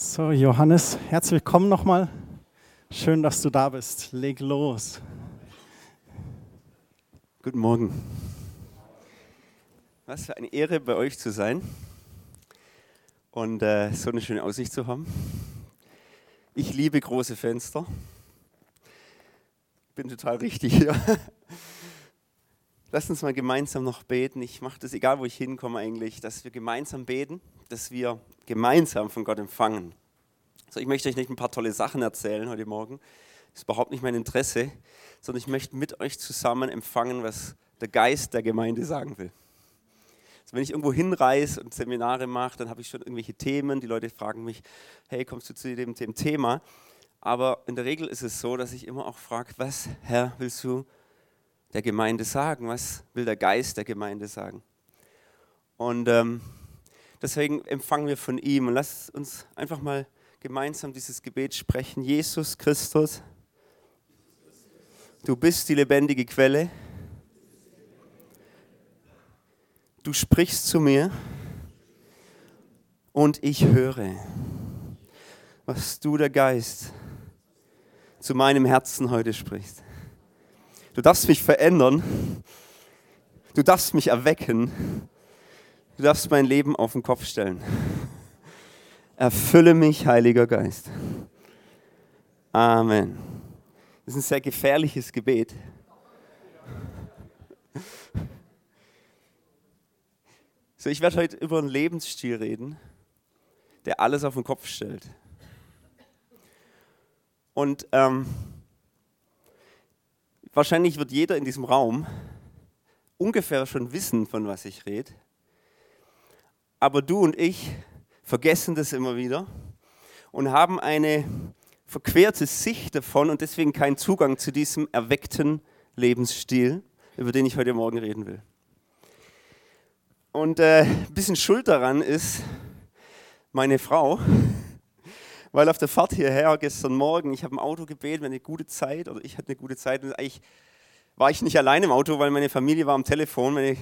So, Johannes, herzlich willkommen nochmal. Schön, dass du da bist. Leg los. Guten Morgen. Was für eine Ehre, bei euch zu sein und äh, so eine schöne Aussicht zu haben. Ich liebe große Fenster. Bin total richtig hier. Lass uns mal gemeinsam noch beten. Ich mache das, egal wo ich hinkomme eigentlich, dass wir gemeinsam beten, dass wir gemeinsam von Gott empfangen. So, ich möchte euch nicht ein paar tolle Sachen erzählen heute Morgen. Das ist überhaupt nicht mein Interesse, sondern ich möchte mit euch zusammen empfangen, was der Geist der Gemeinde sagen will. Also wenn ich irgendwo hinreise und Seminare mache, dann habe ich schon irgendwelche Themen. Die Leute fragen mich, hey, kommst du zu dem, dem Thema? Aber in der Regel ist es so, dass ich immer auch frage, was, Herr, willst du der Gemeinde sagen? Was will der Geist der Gemeinde sagen? Und ähm, deswegen empfangen wir von ihm und lasst uns einfach mal gemeinsam dieses Gebet sprechen. Jesus Christus, du bist die lebendige Quelle. Du sprichst zu mir und ich höre, was du, der Geist, zu meinem Herzen heute sprichst. Du darfst mich verändern. Du darfst mich erwecken. Du darfst mein Leben auf den Kopf stellen. Erfülle mich, Heiliger Geist. Amen. Das ist ein sehr gefährliches Gebet. So, ich werde heute über einen Lebensstil reden, der alles auf den Kopf stellt. Und ähm, wahrscheinlich wird jeder in diesem Raum ungefähr schon wissen, von was ich rede. Aber du und ich vergessen das immer wieder und haben eine verquerte Sicht davon und deswegen keinen Zugang zu diesem erweckten Lebensstil, über den ich heute Morgen reden will. Und äh, ein bisschen schuld daran ist meine Frau, weil auf der Fahrt hierher gestern Morgen, ich habe im Auto gebeten, eine gute Zeit, oder ich hatte eine gute Zeit, und eigentlich war ich nicht allein im Auto, weil meine Familie war am Telefon, meine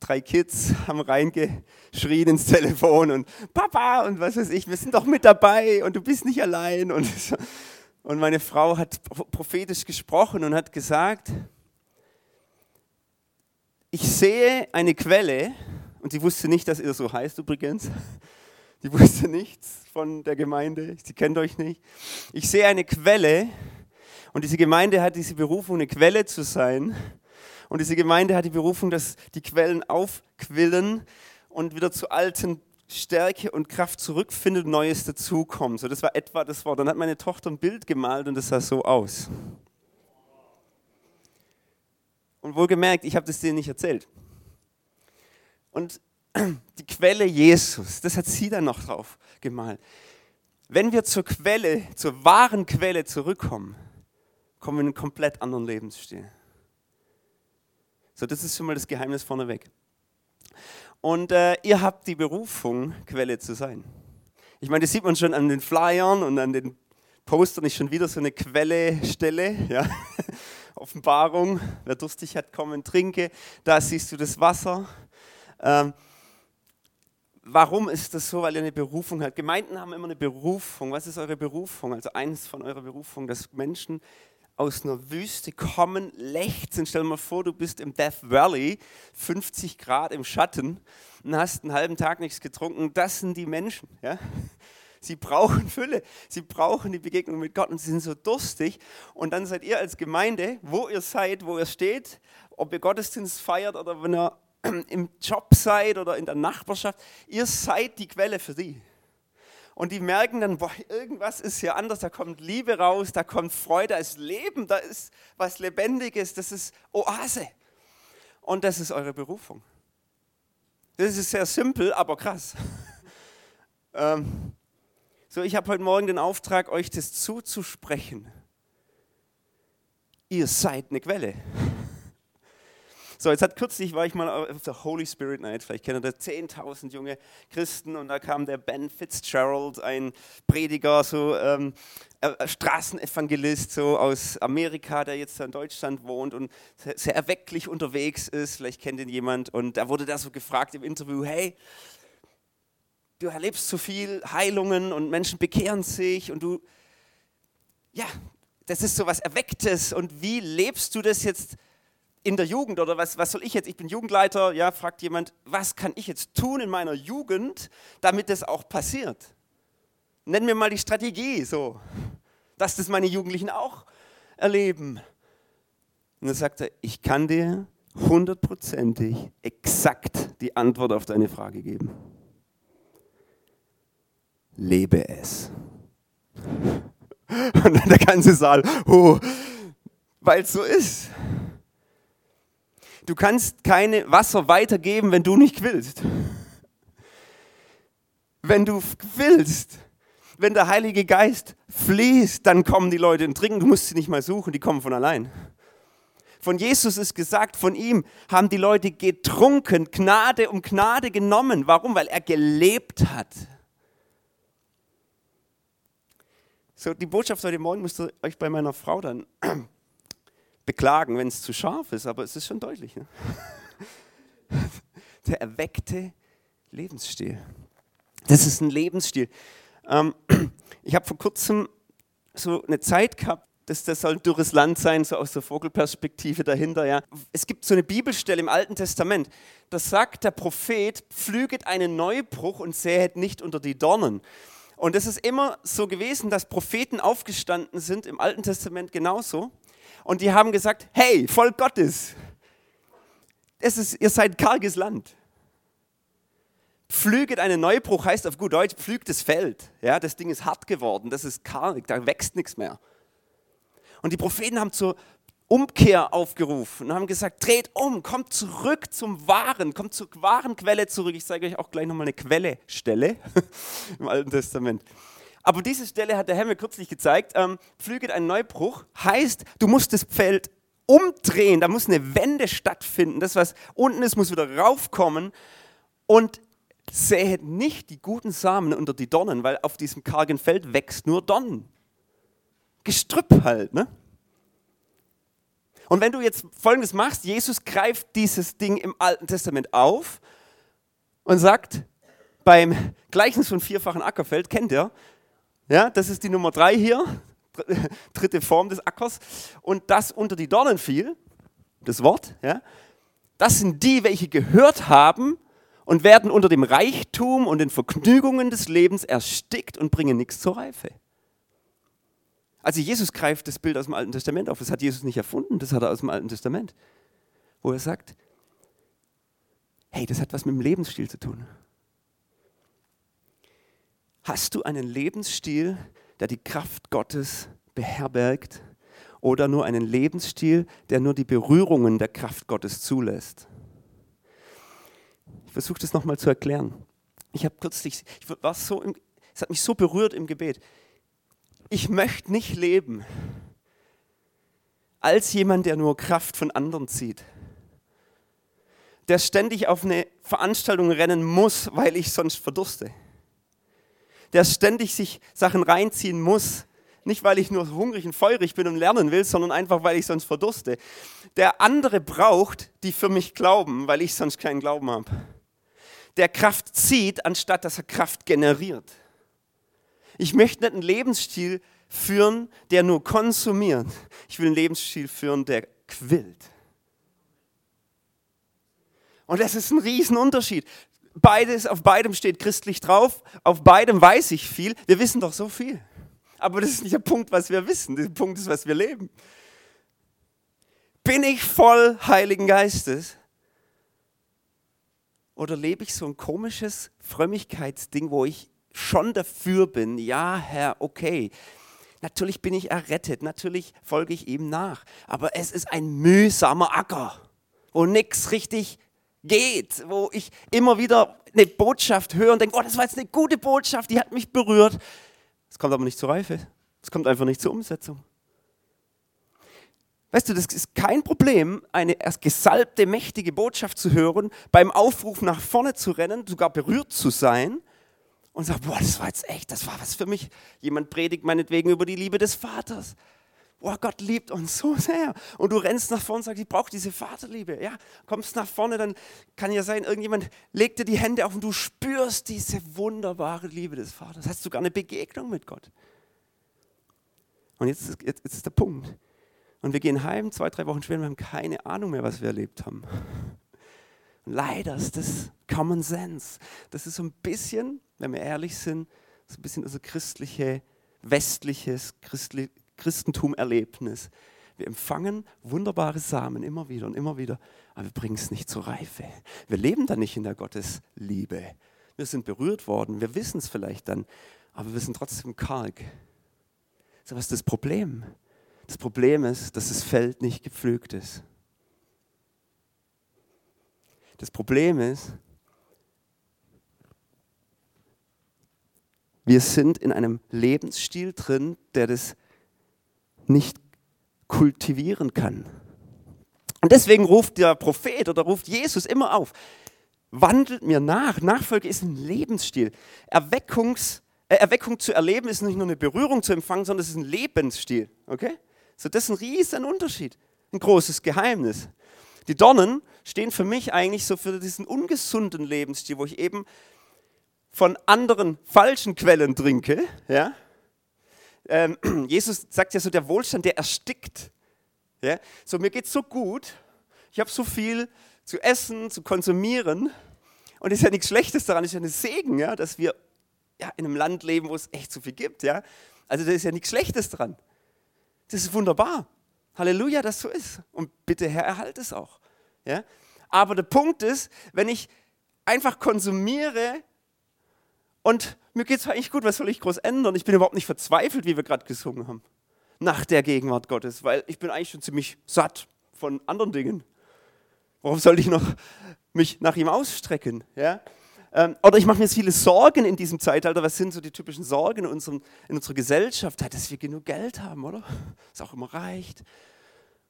drei Kids haben reingeschrien ins Telefon und Papa und was weiß ich, wir sind doch mit dabei und du bist nicht allein. Und, und meine Frau hat prophetisch gesprochen und hat gesagt, ich sehe eine Quelle, und sie wusste nicht, dass ihr so heißt übrigens. Die wusste nichts von der Gemeinde. Sie kennt euch nicht. Ich sehe eine Quelle und diese Gemeinde hat diese Berufung, eine Quelle zu sein. Und diese Gemeinde hat die Berufung, dass die Quellen aufquillen und wieder zu alten Stärke und Kraft zurückfindet Neues dazukommt. So, das war etwa das Wort. Dann hat meine Tochter ein Bild gemalt und das sah so aus. Und wohlgemerkt, ich habe das denen nicht erzählt. Und die Quelle Jesus, das hat sie dann noch drauf gemalt. Wenn wir zur Quelle, zur wahren Quelle zurückkommen, kommen wir in einen komplett anderen Lebensstil. So, das ist schon mal das Geheimnis vorneweg. Und äh, ihr habt die Berufung, Quelle zu sein. Ich meine, das sieht man schon an den Flyern und an den Postern ist schon wieder so eine Quellestelle. Ja. Offenbarung, wer durstig hat, kommen, trinke. Da siehst du das Wasser. Ähm, warum ist das so? Weil ihr eine Berufung habt. Gemeinden haben immer eine Berufung. Was ist eure Berufung? Also eins von eurer Berufung, dass Menschen aus einer Wüste kommen, lechzen. Stell dir mal vor, du bist im Death Valley, 50 Grad im Schatten und hast einen halben Tag nichts getrunken. Das sind die Menschen. Ja? Sie brauchen Fülle, sie brauchen die Begegnung mit Gott und sie sind so durstig. Und dann seid ihr als Gemeinde, wo ihr seid, wo ihr steht, ob ihr Gottesdienst feiert oder wenn ihr im Job seid oder in der Nachbarschaft, ihr seid die Quelle für sie. Und die merken dann, boah, irgendwas ist hier anders, da kommt Liebe raus, da kommt Freude, da ist Leben, da ist was Lebendiges, das ist Oase. Und das ist eure Berufung. Das ist sehr simpel, aber krass. ähm, so, ich habe heute Morgen den Auftrag, euch das zuzusprechen. Ihr seid eine Quelle. So, jetzt hat kürzlich war ich mal auf der Holy Spirit Night, vielleicht kennt ihr das, 10.000 junge Christen und da kam der Ben Fitzgerald, ein Prediger, so ähm, äh, Straßenevangelist so aus Amerika, der jetzt in Deutschland wohnt und sehr, sehr erwecklich unterwegs ist, vielleicht kennt ihn jemand und da wurde da so gefragt im Interview, hey, du erlebst so viel Heilungen und Menschen bekehren sich und du, ja, das ist so was Erwecktes. Und wie lebst du das jetzt in der Jugend oder was, was soll ich jetzt? Ich bin Jugendleiter, ja, fragt jemand, was kann ich jetzt tun in meiner Jugend, damit das auch passiert? Nenn mir mal die Strategie, so, dass das meine Jugendlichen auch erleben. Und dann sagt er, ich kann dir hundertprozentig exakt die Antwort auf deine Frage geben. Lebe es. Und dann der ganze Saal, oh, weil es so ist. Du kannst keine Wasser weitergeben, wenn du nicht willst. Wenn du willst, wenn der Heilige Geist fließt, dann kommen die Leute und trinken. Du musst sie nicht mal suchen, die kommen von allein. Von Jesus ist gesagt, von ihm haben die Leute getrunken, Gnade um Gnade genommen. Warum? Weil er gelebt hat. So, die Botschaft heute Morgen müsst ihr euch bei meiner Frau dann beklagen, wenn es zu scharf ist, aber es ist schon deutlich. Ne? Der erweckte Lebensstil. Das ist ein Lebensstil. Ähm, ich habe vor kurzem so eine Zeit gehabt, das, das soll ein dürres Land sein, so aus der Vogelperspektive dahinter. Ja. Es gibt so eine Bibelstelle im Alten Testament, da sagt der Prophet, pflüget einen Neubruch und sähet nicht unter die Dornen. Und es ist immer so gewesen, dass Propheten aufgestanden sind, im Alten Testament genauso, und die haben gesagt, hey, Volk Gottes, es ist, ihr seid karges Land. Pflüget einen Neubruch heißt auf gut Deutsch, pflügt das Feld. Ja, das Ding ist hart geworden, das ist karg, da wächst nichts mehr. Und die Propheten haben zur Umkehr aufgerufen und haben gesagt, dreht um, kommt zurück zum Wahren, kommt zur wahren Quelle zurück. Ich zeige euch auch gleich nochmal eine Quellestelle im Alten Testament. Aber diese Stelle hat der Herr mir kürzlich gezeigt. Ähm, pflüget ein Neubruch heißt, du musst das Feld umdrehen, da muss eine Wende stattfinden. Das, was unten ist, muss wieder raufkommen. Und sähet nicht die guten Samen unter die Dornen, weil auf diesem kargen Feld wächst nur Dornen. Gestrüpp halt, ne? Und wenn du jetzt Folgendes machst, Jesus greift dieses Ding im Alten Testament auf und sagt, beim Gleichnis von vierfachen Ackerfeld, kennt ihr, ja, das ist die Nummer drei hier, dritte Form des Ackers. Und das unter die Dornen fiel, das Wort, ja, das sind die, welche gehört haben und werden unter dem Reichtum und den Vergnügungen des Lebens erstickt und bringen nichts zur Reife. Also Jesus greift das Bild aus dem Alten Testament auf. Das hat Jesus nicht erfunden, das hat er aus dem Alten Testament. Wo er sagt, hey, das hat was mit dem Lebensstil zu tun. Hast du einen Lebensstil, der die Kraft Gottes beherbergt oder nur einen Lebensstil, der nur die Berührungen der Kraft Gottes zulässt? Ich versuche das nochmal zu erklären. Ich habe kürzlich, ich war so, im, es hat mich so berührt im Gebet. Ich möchte nicht leben als jemand, der nur Kraft von anderen zieht. Der ständig auf eine Veranstaltung rennen muss, weil ich sonst verdurste der ständig sich Sachen reinziehen muss. Nicht, weil ich nur hungrig und feurig bin und lernen will, sondern einfach, weil ich sonst verdurste. Der andere braucht, die für mich glauben, weil ich sonst keinen Glauben habe. Der Kraft zieht, anstatt dass er Kraft generiert. Ich möchte nicht einen Lebensstil führen, der nur konsumiert. Ich will einen Lebensstil führen, der quillt. Und das ist ein Riesenunterschied. Beides, auf beidem steht christlich drauf, auf beidem weiß ich viel. Wir wissen doch so viel. Aber das ist nicht der Punkt, was wir wissen. Der Punkt ist, was wir leben. Bin ich voll Heiligen Geistes? Oder lebe ich so ein komisches Frömmigkeitsding, wo ich schon dafür bin, ja, Herr, okay. Natürlich bin ich errettet, natürlich folge ich ihm nach. Aber es ist ein mühsamer Acker, wo nichts richtig geht, wo ich immer wieder eine Botschaft höre und denke, oh, das war jetzt eine gute Botschaft, die hat mich berührt. Es kommt aber nicht zur Reife. Es kommt einfach nicht zur Umsetzung. Weißt du, das ist kein Problem, eine erst gesalbte, mächtige Botschaft zu hören, beim Aufruf nach vorne zu rennen, sogar berührt zu sein und sagt, boah, das war jetzt echt, das war was für mich. Jemand predigt meinetwegen über die Liebe des Vaters. Oh, Gott liebt uns so sehr. Und du rennst nach vorne und sagst, ich brauche diese Vaterliebe. Ja, kommst nach vorne, dann kann ja sein, irgendjemand legt dir die Hände auf und du spürst diese wunderbare Liebe des Vaters. Hast sogar eine Begegnung mit Gott. Und jetzt ist, jetzt, jetzt ist der Punkt. Und wir gehen heim, zwei, drei Wochen später, wir haben keine Ahnung mehr, was wir erlebt haben. Und leider ist das Common Sense. Das ist so ein bisschen, wenn wir ehrlich sind, so ein bisschen unser christliche, westliches Christli Christentum-Erlebnis. Wir empfangen wunderbare Samen immer wieder und immer wieder, aber wir bringen es nicht zur Reife. Wir leben dann nicht in der Gottesliebe. Wir sind berührt worden, wir wissen es vielleicht dann, aber wir sind trotzdem karg. So was ist das Problem? Das Problem ist, dass das Feld nicht gepflügt ist. Das Problem ist, wir sind in einem Lebensstil drin, der das nicht kultivieren kann. Und deswegen ruft der Prophet oder ruft Jesus immer auf, wandelt mir nach. Nachfolge ist ein Lebensstil. Erweckungs, äh, Erweckung zu erleben ist nicht nur eine Berührung zu empfangen, sondern es ist ein Lebensstil. Okay? So, das ist ein riesen Unterschied, ein großes Geheimnis. Die Dornen stehen für mich eigentlich so für diesen ungesunden Lebensstil, wo ich eben von anderen falschen Quellen trinke, ja, ähm, Jesus sagt ja so, der Wohlstand, der erstickt. Ja? So, mir geht es so gut, ich habe so viel zu essen, zu konsumieren. Und es ist ja nichts Schlechtes daran, es ist ja ein Segen, ja, dass wir ja, in einem Land leben, wo es echt so viel gibt. Ja? Also da ist ja nichts Schlechtes dran. Das ist wunderbar. Halleluja, dass so ist. Und bitte, Herr, erhalte es auch. Ja? Aber der Punkt ist, wenn ich einfach konsumiere und mir geht es eigentlich gut, was soll ich groß ändern? Ich bin überhaupt nicht verzweifelt, wie wir gerade gesungen haben, nach der Gegenwart Gottes, weil ich bin eigentlich schon ziemlich satt von anderen Dingen. Warum soll ich noch mich nach ihm ausstrecken? Ja? Ähm, oder ich mache mir viele Sorgen in diesem Zeitalter. Was sind so die typischen Sorgen in, unserem, in unserer Gesellschaft? dass wir genug Geld haben, oder? Das auch immer reicht.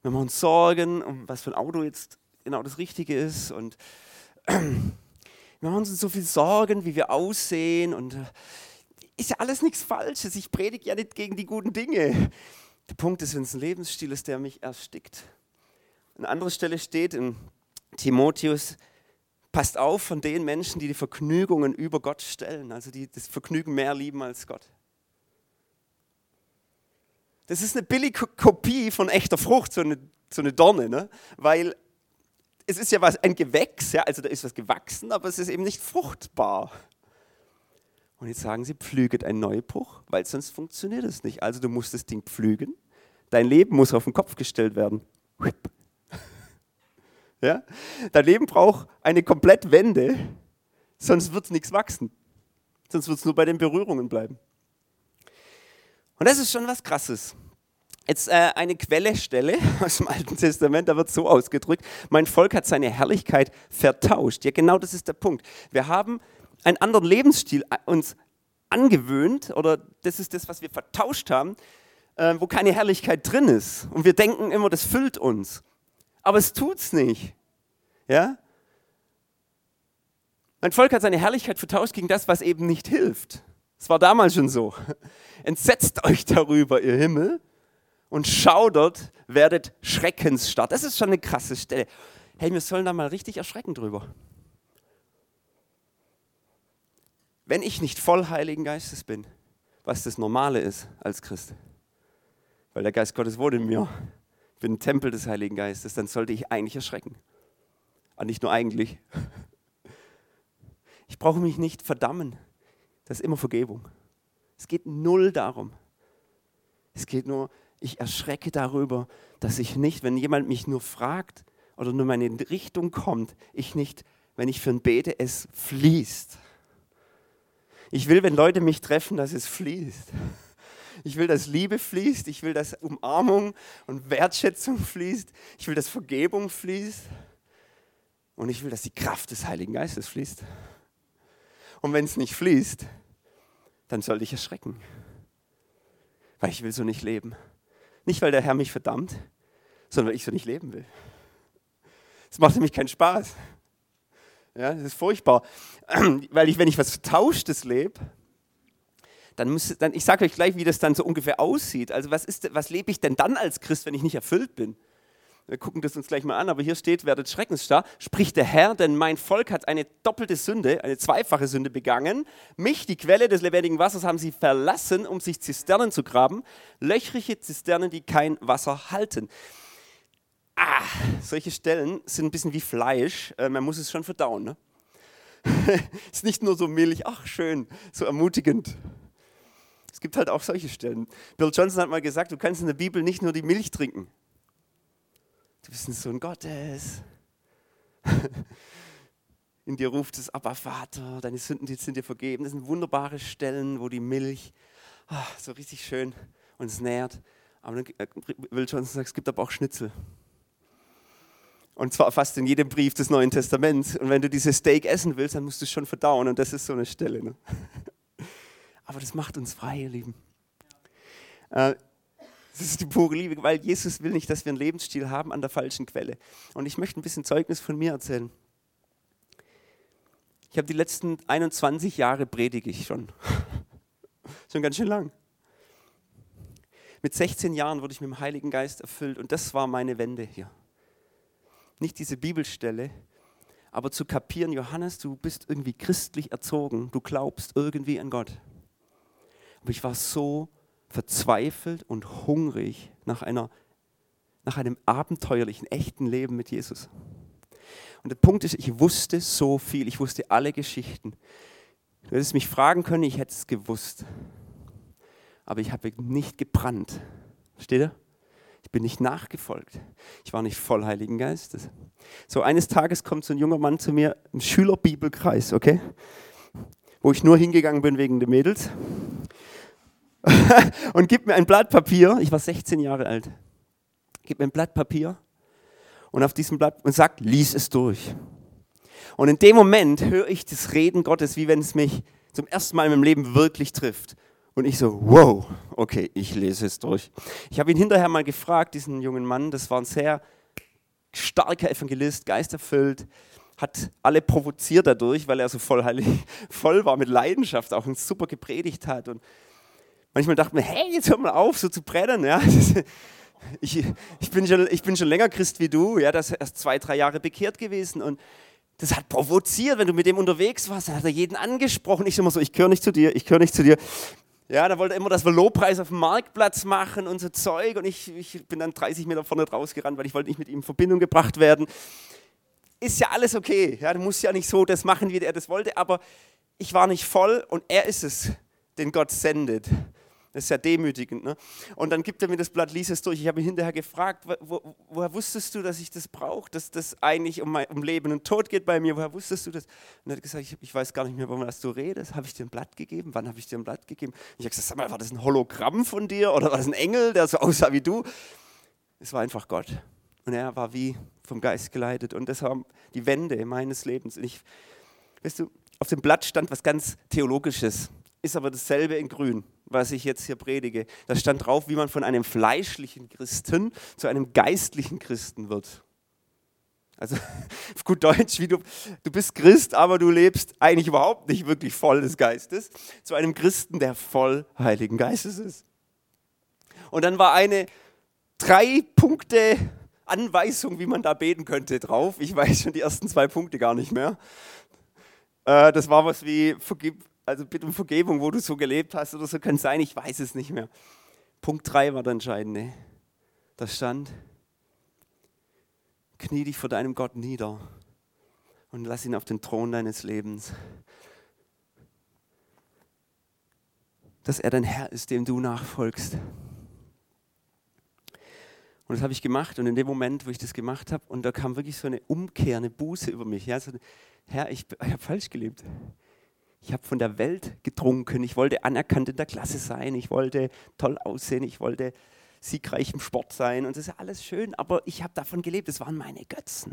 Wir machen uns Sorgen, um was für ein Auto jetzt genau das Richtige ist. Und wir machen uns so viel Sorgen, wie wir aussehen und äh, ist ja alles nichts Falsches. Ich predige ja nicht gegen die guten Dinge. Der Punkt ist, wenn es ein Lebensstil ist, der mich erstickt. An anderer Stelle steht in Timotheus, passt auf von den Menschen, die die Vergnügungen über Gott stellen, also die das Vergnügen mehr lieben als Gott. Das ist eine billige Kopie von echter Frucht, so eine, so eine Dorne, ne? weil es ist ja was, ein Gewächs, ja, also da ist was gewachsen, aber es ist eben nicht fruchtbar. Und jetzt sagen sie, pflüget ein Neubruch, weil sonst funktioniert es nicht. Also du musst das Ding pflügen, dein Leben muss auf den Kopf gestellt werden. Ja? Dein Leben braucht eine Komplettwende, sonst wird nichts wachsen. Sonst wird es nur bei den Berührungen bleiben. Und das ist schon was Krasses jetzt äh, eine Quellestelle aus dem Alten Testament, da wird so ausgedrückt, mein Volk hat seine Herrlichkeit vertauscht. Ja, genau das ist der Punkt. Wir haben einen anderen Lebensstil äh, uns angewöhnt, oder das ist das, was wir vertauscht haben, äh, wo keine Herrlichkeit drin ist. Und wir denken immer, das füllt uns. Aber es tut's nicht. Ja? Mein Volk hat seine Herrlichkeit vertauscht gegen das, was eben nicht hilft. Es war damals schon so. Entsetzt euch darüber, ihr Himmel, und schaudert, werdet schreckensstarr. Das ist schon eine krasse Stelle. Hey, wir sollen da mal richtig erschrecken drüber. Wenn ich nicht voll Heiligen Geistes bin, was das Normale ist als Christ, weil der Geist Gottes wohnt in mir, ich bin ein Tempel des Heiligen Geistes, dann sollte ich eigentlich erschrecken. Aber nicht nur eigentlich. Ich brauche mich nicht verdammen. Das ist immer Vergebung. Es geht null darum. Es geht nur, ich erschrecke darüber, dass ich nicht, wenn jemand mich nur fragt oder nur meine Richtung kommt, ich nicht, wenn ich für ihn bete, es fließt. Ich will, wenn Leute mich treffen, dass es fließt. Ich will, dass Liebe fließt. Ich will, dass Umarmung und Wertschätzung fließt. Ich will, dass Vergebung fließt. Und ich will, dass die Kraft des Heiligen Geistes fließt. Und wenn es nicht fließt, dann sollte ich erschrecken. Weil ich will so nicht leben. Nicht, weil der Herr mich verdammt, sondern weil ich so nicht leben will. Es macht nämlich keinen Spaß. Ja, das ist furchtbar. Weil ich, wenn ich was Vertauschtes lebe, dann müsste, dann, ich sage euch gleich, wie das dann so ungefähr aussieht. Also was, ist, was lebe ich denn dann als Christ, wenn ich nicht erfüllt bin? Wir gucken das uns gleich mal an, aber hier steht, werdet schreckensstarr, spricht der Herr, denn mein Volk hat eine doppelte Sünde, eine zweifache Sünde begangen. Mich, die Quelle des lebendigen Wassers, haben sie verlassen, um sich Zisternen zu graben, löchrige Zisternen, die kein Wasser halten. Ah, solche Stellen sind ein bisschen wie Fleisch, äh, man muss es schon verdauen. Ne? ist nicht nur so Milch, ach schön, so ermutigend. Es gibt halt auch solche Stellen. Bill Johnson hat mal gesagt, du kannst in der Bibel nicht nur die Milch trinken. Du bist ein Sohn Gottes. In dir ruft es, aber Vater, deine Sünden sind dir vergeben. Das sind wunderbare Stellen, wo die Milch ach, so richtig schön uns nährt. Aber dann äh, will Johnson sagen, es gibt aber auch Schnitzel. Und zwar fast in jedem Brief des Neuen Testaments. Und wenn du dieses Steak essen willst, dann musst du es schon verdauen. Und das ist so eine Stelle. Ne? Aber das macht uns frei, ihr Lieben. Äh, das ist die pure Liebe, weil Jesus will nicht, dass wir einen Lebensstil haben an der falschen Quelle. Und ich möchte ein bisschen Zeugnis von mir erzählen. Ich habe die letzten 21 Jahre predige ich schon. schon ganz schön lang. Mit 16 Jahren wurde ich mit dem Heiligen Geist erfüllt und das war meine Wende hier. Nicht diese Bibelstelle, aber zu kapieren, Johannes, du bist irgendwie christlich erzogen, du glaubst irgendwie an Gott. Aber ich war so verzweifelt und hungrig nach, einer, nach einem abenteuerlichen, echten Leben mit Jesus. Und der Punkt ist, ich wusste so viel, ich wusste alle Geschichten. Du hättest mich fragen können, ich hätte es gewusst. Aber ich habe nicht gebrannt. Versteht ihr? Ich bin nicht nachgefolgt. Ich war nicht voll Heiligen Geistes. So eines Tages kommt so ein junger Mann zu mir im Schülerbibelkreis, okay? Wo ich nur hingegangen bin wegen der Mädels. und gibt mir ein Blatt Papier. Ich war 16 Jahre alt. Gibt mir ein Blatt Papier und auf diesem Blatt und sagt, lies es durch. Und in dem Moment höre ich das Reden Gottes, wie wenn es mich zum ersten Mal in meinem Leben wirklich trifft. Und ich so, wow, okay, ich lese es durch. Ich habe ihn hinterher mal gefragt, diesen jungen Mann, das war ein sehr starker Evangelist, geisterfüllt, hat alle provoziert dadurch, weil er so voll, heilig, voll war mit Leidenschaft, auch und super gepredigt hat. Und manchmal dachte man, hey, jetzt hör mal auf, so zu brennen. Ja. Ich, ich, bin schon, ich bin schon länger Christ wie du, ja, das erst zwei, drei Jahre bekehrt gewesen und das hat provoziert, wenn du mit dem unterwegs warst, dann hat er jeden angesprochen. Ich immer so, ich gehöre nicht zu dir, ich gehöre nicht zu dir. Ja, da wollte er immer das Lobpreis auf dem Marktplatz machen und so Zeug und ich, ich bin dann 30 Meter vorne rausgerannt, weil ich wollte nicht mit ihm in Verbindung gebracht werden. Ist ja alles okay, ja, du musst ja nicht so das machen, wie er das wollte, aber ich war nicht voll und er ist es, den Gott sendet. Das ist ja demütigend. Ne? Und dann gibt er mir das Blatt, lies es durch. Ich habe ihn hinterher gefragt, wo, woher wusstest du, dass ich das brauche, dass das eigentlich um, mein, um, Leben und Tod geht bei mir? Woher wusstest du das? Und er hat gesagt, ich, ich weiß gar nicht mehr, warum du redest. Habe ich dir ein Blatt gegeben? Wann habe ich dir ein Blatt gegeben? Und ich habe gesagt, sag mal, war das ein Hologramm von dir oder war das ein Engel, der so aussah wie du? Es war einfach Gott. Und er war wie vom Geist geleitet. Und das war die Wende meines Lebens. Und ich, weißt du, auf dem Blatt stand was ganz Theologisches ist aber dasselbe in Grün, was ich jetzt hier predige. Da stand drauf, wie man von einem fleischlichen Christen zu einem geistlichen Christen wird. Also auf gut Deutsch, wie du, du bist Christ, aber du lebst eigentlich überhaupt nicht wirklich voll des Geistes, zu einem Christen, der voll Heiligen Geistes ist. Und dann war eine drei Punkte Anweisung, wie man da beten könnte, drauf. Ich weiß schon die ersten zwei Punkte gar nicht mehr. Äh, das war was wie, vergib, also bitte um Vergebung, wo du so gelebt hast oder so, kann sein, ich weiß es nicht mehr. Punkt 3 war der entscheidende. Da stand, knie dich vor deinem Gott nieder und lass ihn auf den Thron deines Lebens. Dass er dein Herr ist, dem du nachfolgst. Und das habe ich gemacht und in dem Moment, wo ich das gemacht habe, und da kam wirklich so eine Umkehr, eine Buße über mich. Ja, so, Herr, ich, ich habe falsch gelebt. Ich habe von der Welt getrunken. Ich wollte anerkannt in der Klasse sein. Ich wollte toll aussehen. Ich wollte siegreich im Sport sein. Und das ist alles schön. Aber ich habe davon gelebt. Das waren meine Götzen.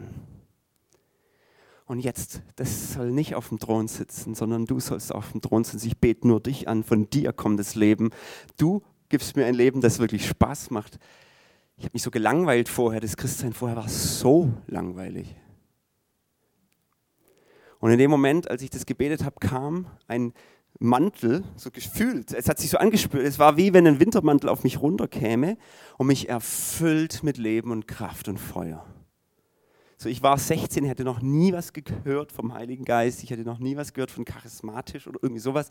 Und jetzt, das soll nicht auf dem Thron sitzen, sondern du sollst auf dem Thron sitzen. Ich bete nur dich an. Von dir kommt das Leben. Du gibst mir ein Leben, das wirklich Spaß macht. Ich habe mich so gelangweilt vorher. Das Christsein vorher war so langweilig. Und in dem Moment, als ich das gebetet habe, kam ein Mantel, so gefühlt. Es hat sich so angespürt. Es war wie wenn ein Wintermantel auf mich runterkäme und mich erfüllt mit Leben und Kraft und Feuer. So, ich war 16, hätte noch nie was gehört vom Heiligen Geist, ich hätte noch nie was gehört von charismatisch oder irgendwie sowas.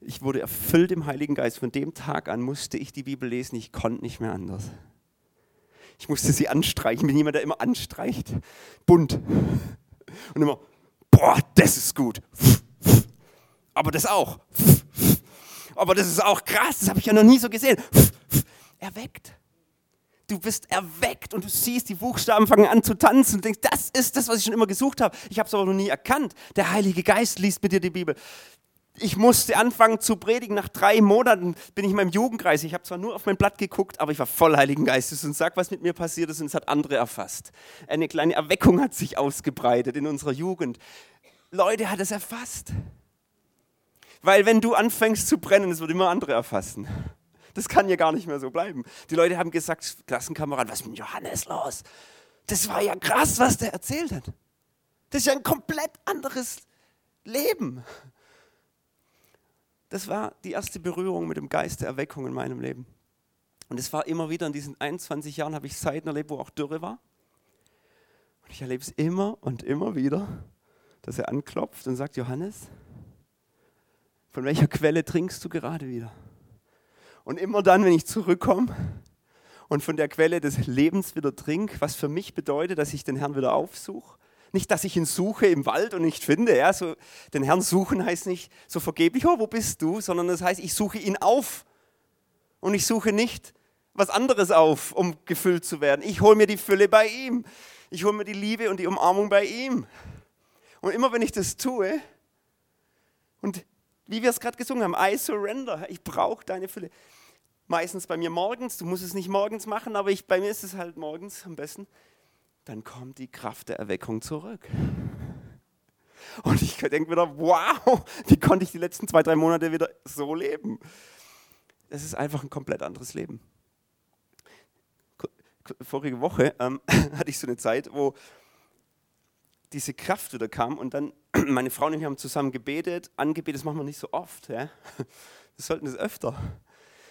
Ich wurde erfüllt im Heiligen Geist. Von dem Tag an musste ich die Bibel lesen, ich konnte nicht mehr anders. Ich musste sie anstreichen, bin jemand, der immer anstreicht. Bunt. Und immer, boah, das ist gut. Aber das auch. Aber das ist auch krass, das habe ich ja noch nie so gesehen. Erweckt. Du bist erweckt und du siehst, die Buchstaben fangen an zu tanzen und denkst, das ist das, was ich schon immer gesucht habe. Ich habe es aber noch nie erkannt. Der Heilige Geist liest mit dir die Bibel. Ich musste anfangen zu predigen. Nach drei Monaten bin ich in meinem Jugendkreis. Ich habe zwar nur auf mein Blatt geguckt, aber ich war voll Heiligen Geistes und sag, was mit mir passiert ist und es hat andere erfasst. Eine kleine Erweckung hat sich ausgebreitet in unserer Jugend. Leute hat es erfasst. Weil wenn du anfängst zu brennen, es wird immer andere erfassen. Das kann ja gar nicht mehr so bleiben. Die Leute haben gesagt, Klassenkamerad, was ist mit Johannes los? Das war ja krass, was der erzählt hat. Das ist ja ein komplett anderes Leben. Das war die erste Berührung mit dem Geist der Erweckung in meinem Leben. Und es war immer wieder in diesen 21 Jahren, habe ich Zeiten erlebt, wo auch Dürre war. Und ich erlebe es immer und immer wieder, dass er anklopft und sagt, Johannes, von welcher Quelle trinkst du gerade wieder? Und immer dann, wenn ich zurückkomme und von der Quelle des Lebens wieder trinke, was für mich bedeutet, dass ich den Herrn wieder aufsuche. Nicht, dass ich ihn suche im Wald und nicht finde. Ja, so, den Herrn suchen heißt nicht so vergeblich, oh, wo bist du? Sondern das heißt, ich suche ihn auf. Und ich suche nicht was anderes auf, um gefüllt zu werden. Ich hole mir die Fülle bei ihm. Ich hole mir die Liebe und die Umarmung bei ihm. Und immer wenn ich das tue, und wie wir es gerade gesungen haben, I surrender, ich brauche deine Fülle. Meistens bei mir morgens, du musst es nicht morgens machen, aber ich, bei mir ist es halt morgens am besten. Dann kommt die Kraft der Erweckung zurück. Und ich denke wieder, wow, wie konnte ich die letzten zwei, drei Monate wieder so leben? Es ist einfach ein komplett anderes Leben. Vorige Woche ähm, hatte ich so eine Zeit, wo diese Kraft wieder kam und dann meine Frau und ich haben zusammen gebetet, angebetet, das machen wir nicht so oft, ja? wir sollten es öfter.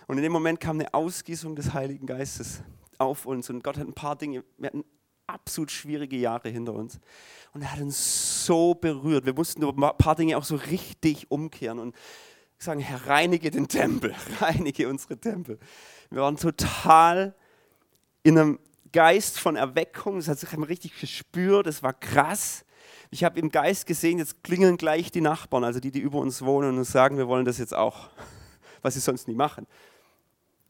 Und in dem Moment kam eine Ausgießung des Heiligen Geistes auf uns und Gott hat ein paar Dinge, wir hatten absolut schwierige Jahre hinter uns und er hat uns so berührt. Wir mussten ein paar Dinge auch so richtig umkehren und sagen, Herr, reinige den Tempel, reinige unsere Tempel. Wir waren total in einem Geist von Erweckung, das hat sich richtig gespürt, das war krass. Ich habe im Geist gesehen, jetzt klingeln gleich die Nachbarn, also die, die über uns wohnen und sagen, wir wollen das jetzt auch, was sie sonst nie machen.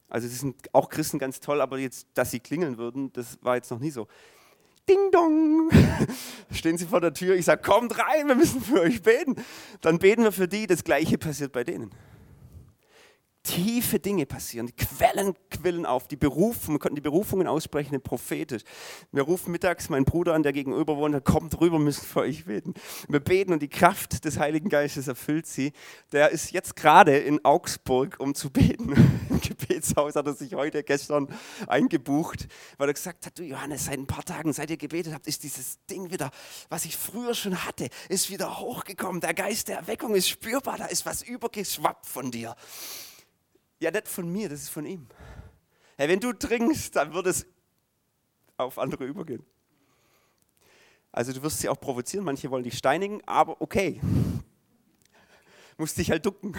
Also sie sind auch Christen ganz toll, aber jetzt, dass sie klingeln würden, das war jetzt noch nie so. Ding dong, stehen sie vor der Tür, ich sage, kommt rein, wir müssen für euch beten. Dann beten wir für die, das gleiche passiert bei denen tiefe Dinge passieren. Die Quellen quillen auf, die Berufungen, wir konnten die Berufungen aussprechen, prophetisch. Wir rufen mittags meinen Bruder an, der gegenüber wohnt, der kommt rüber, müssen für euch beten. Wir beten und die Kraft des Heiligen Geistes erfüllt sie. Der ist jetzt gerade in Augsburg, um zu beten. Im Gebetshaus hat er sich heute, gestern eingebucht, weil er gesagt hat, du Johannes, seit ein paar Tagen, seit ihr gebetet habt, ist dieses Ding wieder, was ich früher schon hatte, ist wieder hochgekommen. Der Geist der Erweckung ist spürbar, da ist was übergeschwappt von dir. Ja, nicht von mir, das ist von ihm. Hey, wenn du trinkst, dann wird es auf andere übergehen. Also du wirst sie auch provozieren, manche wollen dich steinigen, aber okay. Musst dich halt ducken.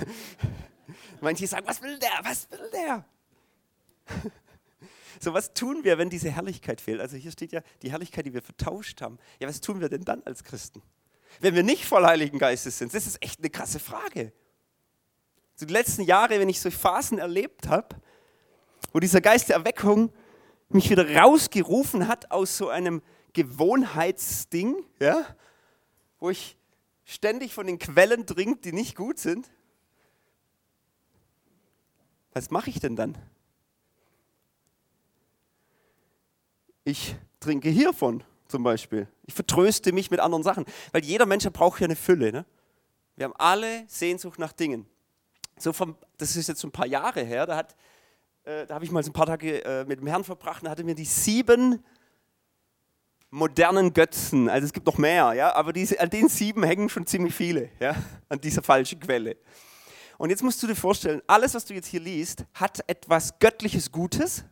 manche sagen, was will der, was will der? So, was tun wir, wenn diese Herrlichkeit fehlt? Also hier steht ja die Herrlichkeit, die wir vertauscht haben. Ja, was tun wir denn dann als Christen? Wenn wir nicht voll Heiligen Geistes sind, das ist echt eine krasse Frage. So die letzten Jahre, wenn ich so Phasen erlebt habe, wo dieser Geist der Erweckung mich wieder rausgerufen hat aus so einem Gewohnheitsding, ja, wo ich ständig von den Quellen trinke, die nicht gut sind. Was mache ich denn dann? Ich trinke hiervon zum Beispiel. Ich vertröste mich mit anderen Sachen, weil jeder Mensch braucht ja eine Fülle. Ne? Wir haben alle Sehnsucht nach Dingen so vom, das ist jetzt so ein paar Jahre her, da, äh, da habe ich mal so ein paar Tage äh, mit dem Herrn verbracht und hatte mir die sieben modernen Götzen. Also es gibt noch mehr, ja, aber diese, an den sieben hängen schon ziemlich viele, ja, an dieser falschen Quelle. Und jetzt musst du dir vorstellen, alles, was du jetzt hier liest, hat etwas göttliches Gutes,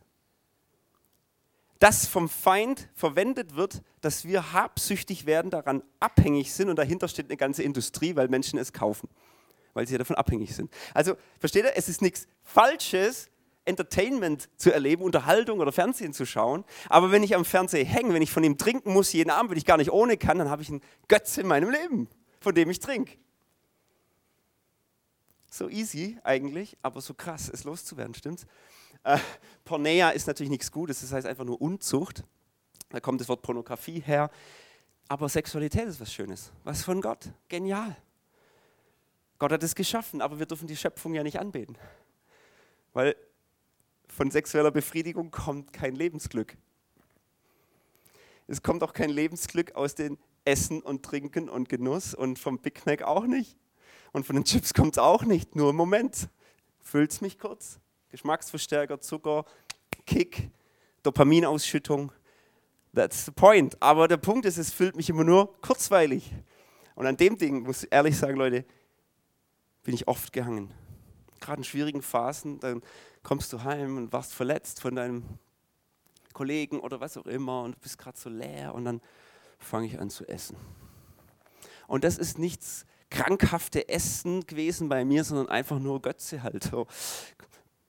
das vom Feind verwendet wird, dass wir habsüchtig werden, daran abhängig sind und dahinter steht eine ganze Industrie, weil Menschen es kaufen, weil sie davon abhängig sind. Also versteht ihr, es ist nichts Falsches, Entertainment zu erleben, Unterhaltung oder Fernsehen zu schauen. Aber wenn ich am Fernseher hänge, wenn ich von ihm trinken muss jeden Abend, wenn ich gar nicht ohne kann, dann habe ich einen Götz in meinem Leben, von dem ich trinke. So easy eigentlich, aber so krass, es loszuwerden, stimmt's? Äh, Pornea ist natürlich nichts Gutes, das heißt einfach nur Unzucht. Da kommt das Wort Pornografie her. Aber Sexualität ist was Schönes, was von Gott. Genial. Gott hat es geschaffen, aber wir dürfen die Schöpfung ja nicht anbeten. Weil von sexueller Befriedigung kommt kein Lebensglück. Es kommt auch kein Lebensglück aus dem Essen und Trinken und Genuss und vom Big Mac auch nicht. Und von den Chips kommt es auch nicht, nur im Moment. Füllt es mich kurz. Geschmacksverstärker, Zucker, Kick, Dopaminausschüttung. That's the point. Aber der Punkt ist, es füllt mich immer nur kurzweilig. Und an dem Ding, muss ich ehrlich sagen, Leute, bin ich oft gehangen. Gerade in schwierigen Phasen, dann kommst du heim und warst verletzt von deinem Kollegen oder was auch immer und bist gerade so leer und dann fange ich an zu essen. Und das ist nichts krankhafte Essen gewesen bei mir, sondern einfach nur Götze halt. So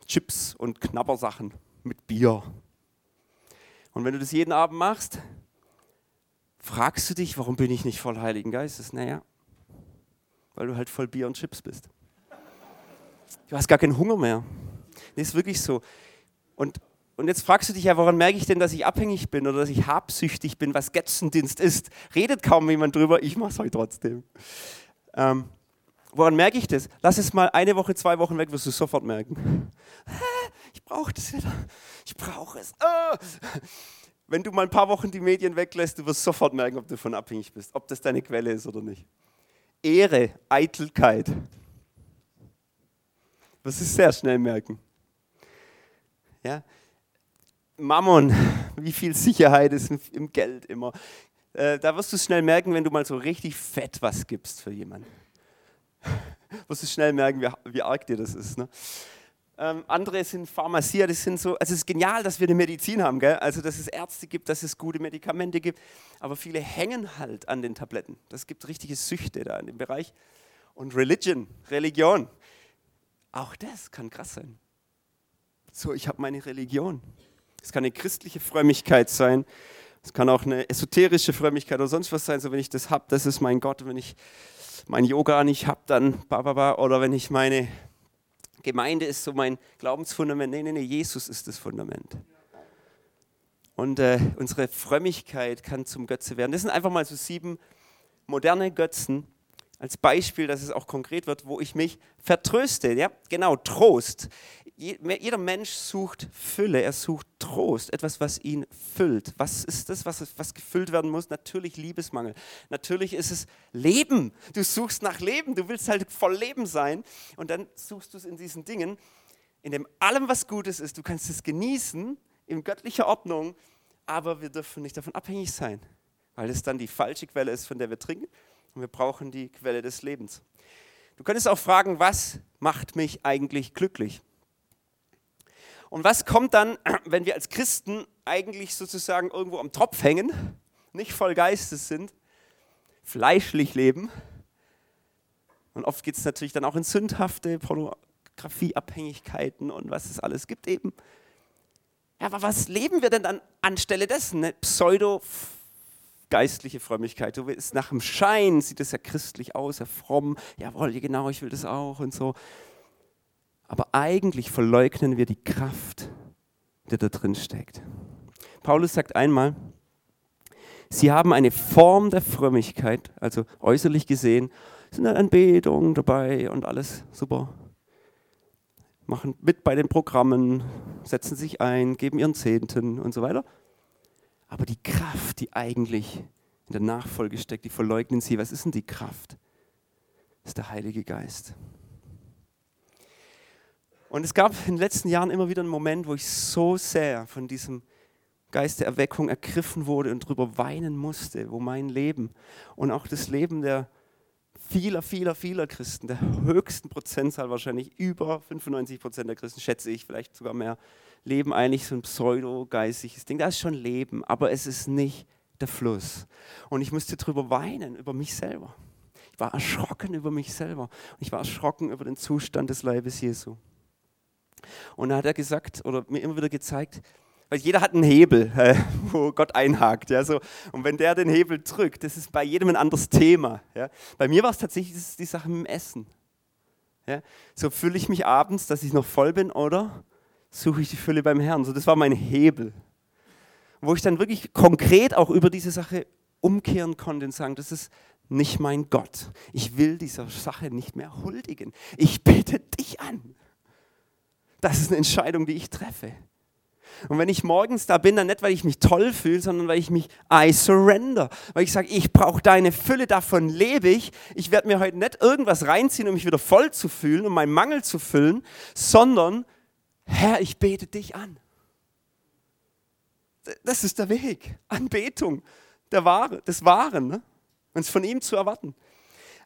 Chips und Knabbersachen mit Bier. Und wenn du das jeden Abend machst, fragst du dich, warum bin ich nicht voll Heiligen Geistes? Naja, weil du halt voll Bier und Chips bist. Du hast gar keinen Hunger mehr. Das ist wirklich so. Und, und jetzt fragst du dich ja, woran merke ich denn, dass ich abhängig bin oder dass ich habsüchtig bin, was Götzendienst ist? Redet kaum jemand drüber, ich mache es heute trotzdem. Ähm, woran merke ich das? Lass es mal eine Woche, zwei Wochen weg, wirst du sofort merken. Ich brauche das wieder. Ich brauche es. Oh. Wenn du mal ein paar Wochen die Medien weglässt, du wirst sofort merken, ob du davon abhängig bist, ob das deine Quelle ist oder nicht. Ehre, Eitelkeit. Das ist sehr schnell merken. Ja? Mammon, wie viel Sicherheit ist im Geld immer. Äh, da wirst du schnell merken, wenn du mal so richtig fett was gibst für jemanden. wirst du schnell merken, wie, wie arg dir das ist. Ne? Ähm, andere sind Pharmazier, das sind so, also es ist genial, dass wir eine Medizin haben, gell? also dass es Ärzte gibt, dass es gute Medikamente gibt, aber viele hängen halt an den Tabletten. Das gibt richtige Süchte da in dem Bereich. Und Religion, Religion, auch das kann krass sein. So, ich habe meine Religion. Es kann eine christliche Frömmigkeit sein, es kann auch eine esoterische Frömmigkeit oder sonst was sein. So, wenn ich das habe, das ist mein Gott. wenn ich mein Yoga nicht habe, dann ba, ba, ba. Oder wenn ich meine Gemeinde ist so mein Glaubensfundament. Nee, nee, nee, Jesus ist das Fundament. Und äh, unsere Frömmigkeit kann zum Götze werden. Das sind einfach mal so sieben moderne Götzen, als Beispiel, dass es auch konkret wird, wo ich mich vertröste. Ja, genau, Trost. Jeder Mensch sucht Fülle, er sucht Trost, etwas, was ihn füllt. Was ist das, was, was gefüllt werden muss? Natürlich Liebesmangel. Natürlich ist es Leben. Du suchst nach Leben, du willst halt voll Leben sein und dann suchst du es in diesen Dingen, in dem allem, was Gutes ist. Du kannst es genießen in göttlicher Ordnung, aber wir dürfen nicht davon abhängig sein, weil es dann die falsche Quelle ist, von der wir trinken und wir brauchen die Quelle des Lebens. Du könntest auch fragen, was macht mich eigentlich glücklich? Und was kommt dann, wenn wir als Christen eigentlich sozusagen irgendwo am Tropf hängen, nicht voll Geistes sind, fleischlich leben? Und oft geht es natürlich dann auch in sündhafte Pornografieabhängigkeiten und was es alles gibt eben. Ja, aber was leben wir denn dann anstelle dessen? Ne? Pseudo geistliche Frömmigkeit. Du willst nach dem Schein, sieht es ja christlich aus, ja fromm, jawohl, genau, ich will das auch und so. Aber eigentlich verleugnen wir die Kraft, die da drin steckt. Paulus sagt einmal, sie haben eine Form der Frömmigkeit, also äußerlich gesehen, sind eine Anbetung dabei und alles super. Machen mit bei den Programmen, setzen sich ein, geben ihren Zehnten und so weiter. Aber die Kraft, die eigentlich in der Nachfolge steckt, die verleugnen sie. Was ist denn die Kraft? Das ist der Heilige Geist. Und es gab in den letzten Jahren immer wieder einen Moment, wo ich so sehr von diesem Geist der Erweckung ergriffen wurde und darüber weinen musste, wo mein Leben und auch das Leben der vieler, vieler, vieler Christen, der höchsten Prozentzahl wahrscheinlich, über 95 Prozent der Christen, schätze ich, vielleicht sogar mehr, leben eigentlich so ein pseudo-geistiges Ding. Das ist schon Leben, aber es ist nicht der Fluss. Und ich musste darüber weinen, über mich selber. Ich war erschrocken über mich selber. Ich war erschrocken über den Zustand des Leibes Jesu. Und da hat er gesagt, oder mir immer wieder gezeigt, weil jeder hat einen Hebel, äh, wo Gott einhakt. Ja, so. Und wenn der den Hebel drückt, das ist bei jedem ein anderes Thema. Ja. Bei mir war es tatsächlich die Sache mit dem Essen. Ja. So fülle ich mich abends, dass ich noch voll bin, oder suche ich die Fülle beim Herrn. So, das war mein Hebel. Wo ich dann wirklich konkret auch über diese Sache umkehren konnte und sagen, das ist nicht mein Gott. Ich will dieser Sache nicht mehr huldigen. Ich bete dich an. Das ist eine Entscheidung, die ich treffe. Und wenn ich morgens da bin, dann nicht, weil ich mich toll fühle, sondern weil ich mich, I surrender. Weil ich sage, ich brauche deine Fülle, davon lebe ich. Ich werde mir heute nicht irgendwas reinziehen, um mich wieder voll zu fühlen, um meinen Mangel zu füllen, sondern, Herr, ich bete dich an. Das ist der Weg. Anbetung der Ware, des Wahren. Ne? Und es von ihm zu erwarten.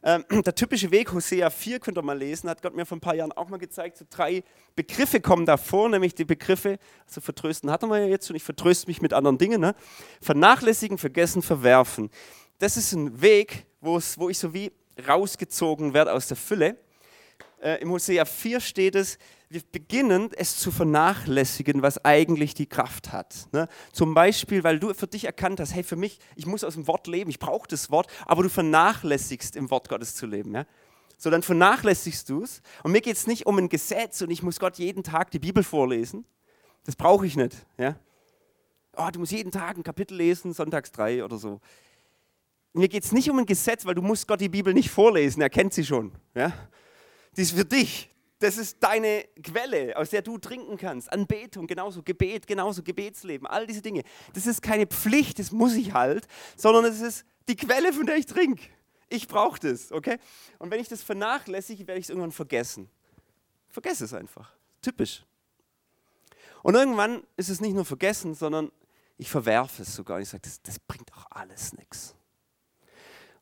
Ähm, der typische Weg, Hosea 4, könnt ihr mal lesen, hat Gott mir vor ein paar Jahren auch mal gezeigt. So drei Begriffe kommen davor, nämlich die Begriffe, also vertrösten hatten wir ja jetzt schon, ich vertröste mich mit anderen Dingen. Ne? Vernachlässigen, vergessen, verwerfen. Das ist ein Weg, wo ich so wie rausgezogen werde aus der Fülle. Äh, Im Hosea 4 steht es, wir beginnen es zu vernachlässigen, was eigentlich die Kraft hat. Ne? Zum Beispiel, weil du für dich erkannt hast, hey, für mich, ich muss aus dem Wort leben, ich brauche das Wort, aber du vernachlässigst, im Wort Gottes zu leben. Ja? So, dann vernachlässigst du es. Und mir geht es nicht um ein Gesetz und ich muss Gott jeden Tag die Bibel vorlesen. Das brauche ich nicht. Ja? Oh, du musst jeden Tag ein Kapitel lesen, sonntags drei oder so. Mir geht es nicht um ein Gesetz, weil du musst Gott die Bibel nicht vorlesen, er kennt sie schon. Ja? Die ist für dich. Das ist deine Quelle, aus der du trinken kannst. Anbetung, genauso Gebet, genauso Gebetsleben, all diese Dinge. Das ist keine Pflicht, das muss ich halt, sondern es ist die Quelle, von der ich trinke. Ich brauche das, okay? Und wenn ich das vernachlässige, werde ich es irgendwann vergessen. Vergesse es einfach. Typisch. Und irgendwann ist es nicht nur vergessen, sondern ich verwerfe es sogar. Ich sage, das, das bringt auch alles nichts.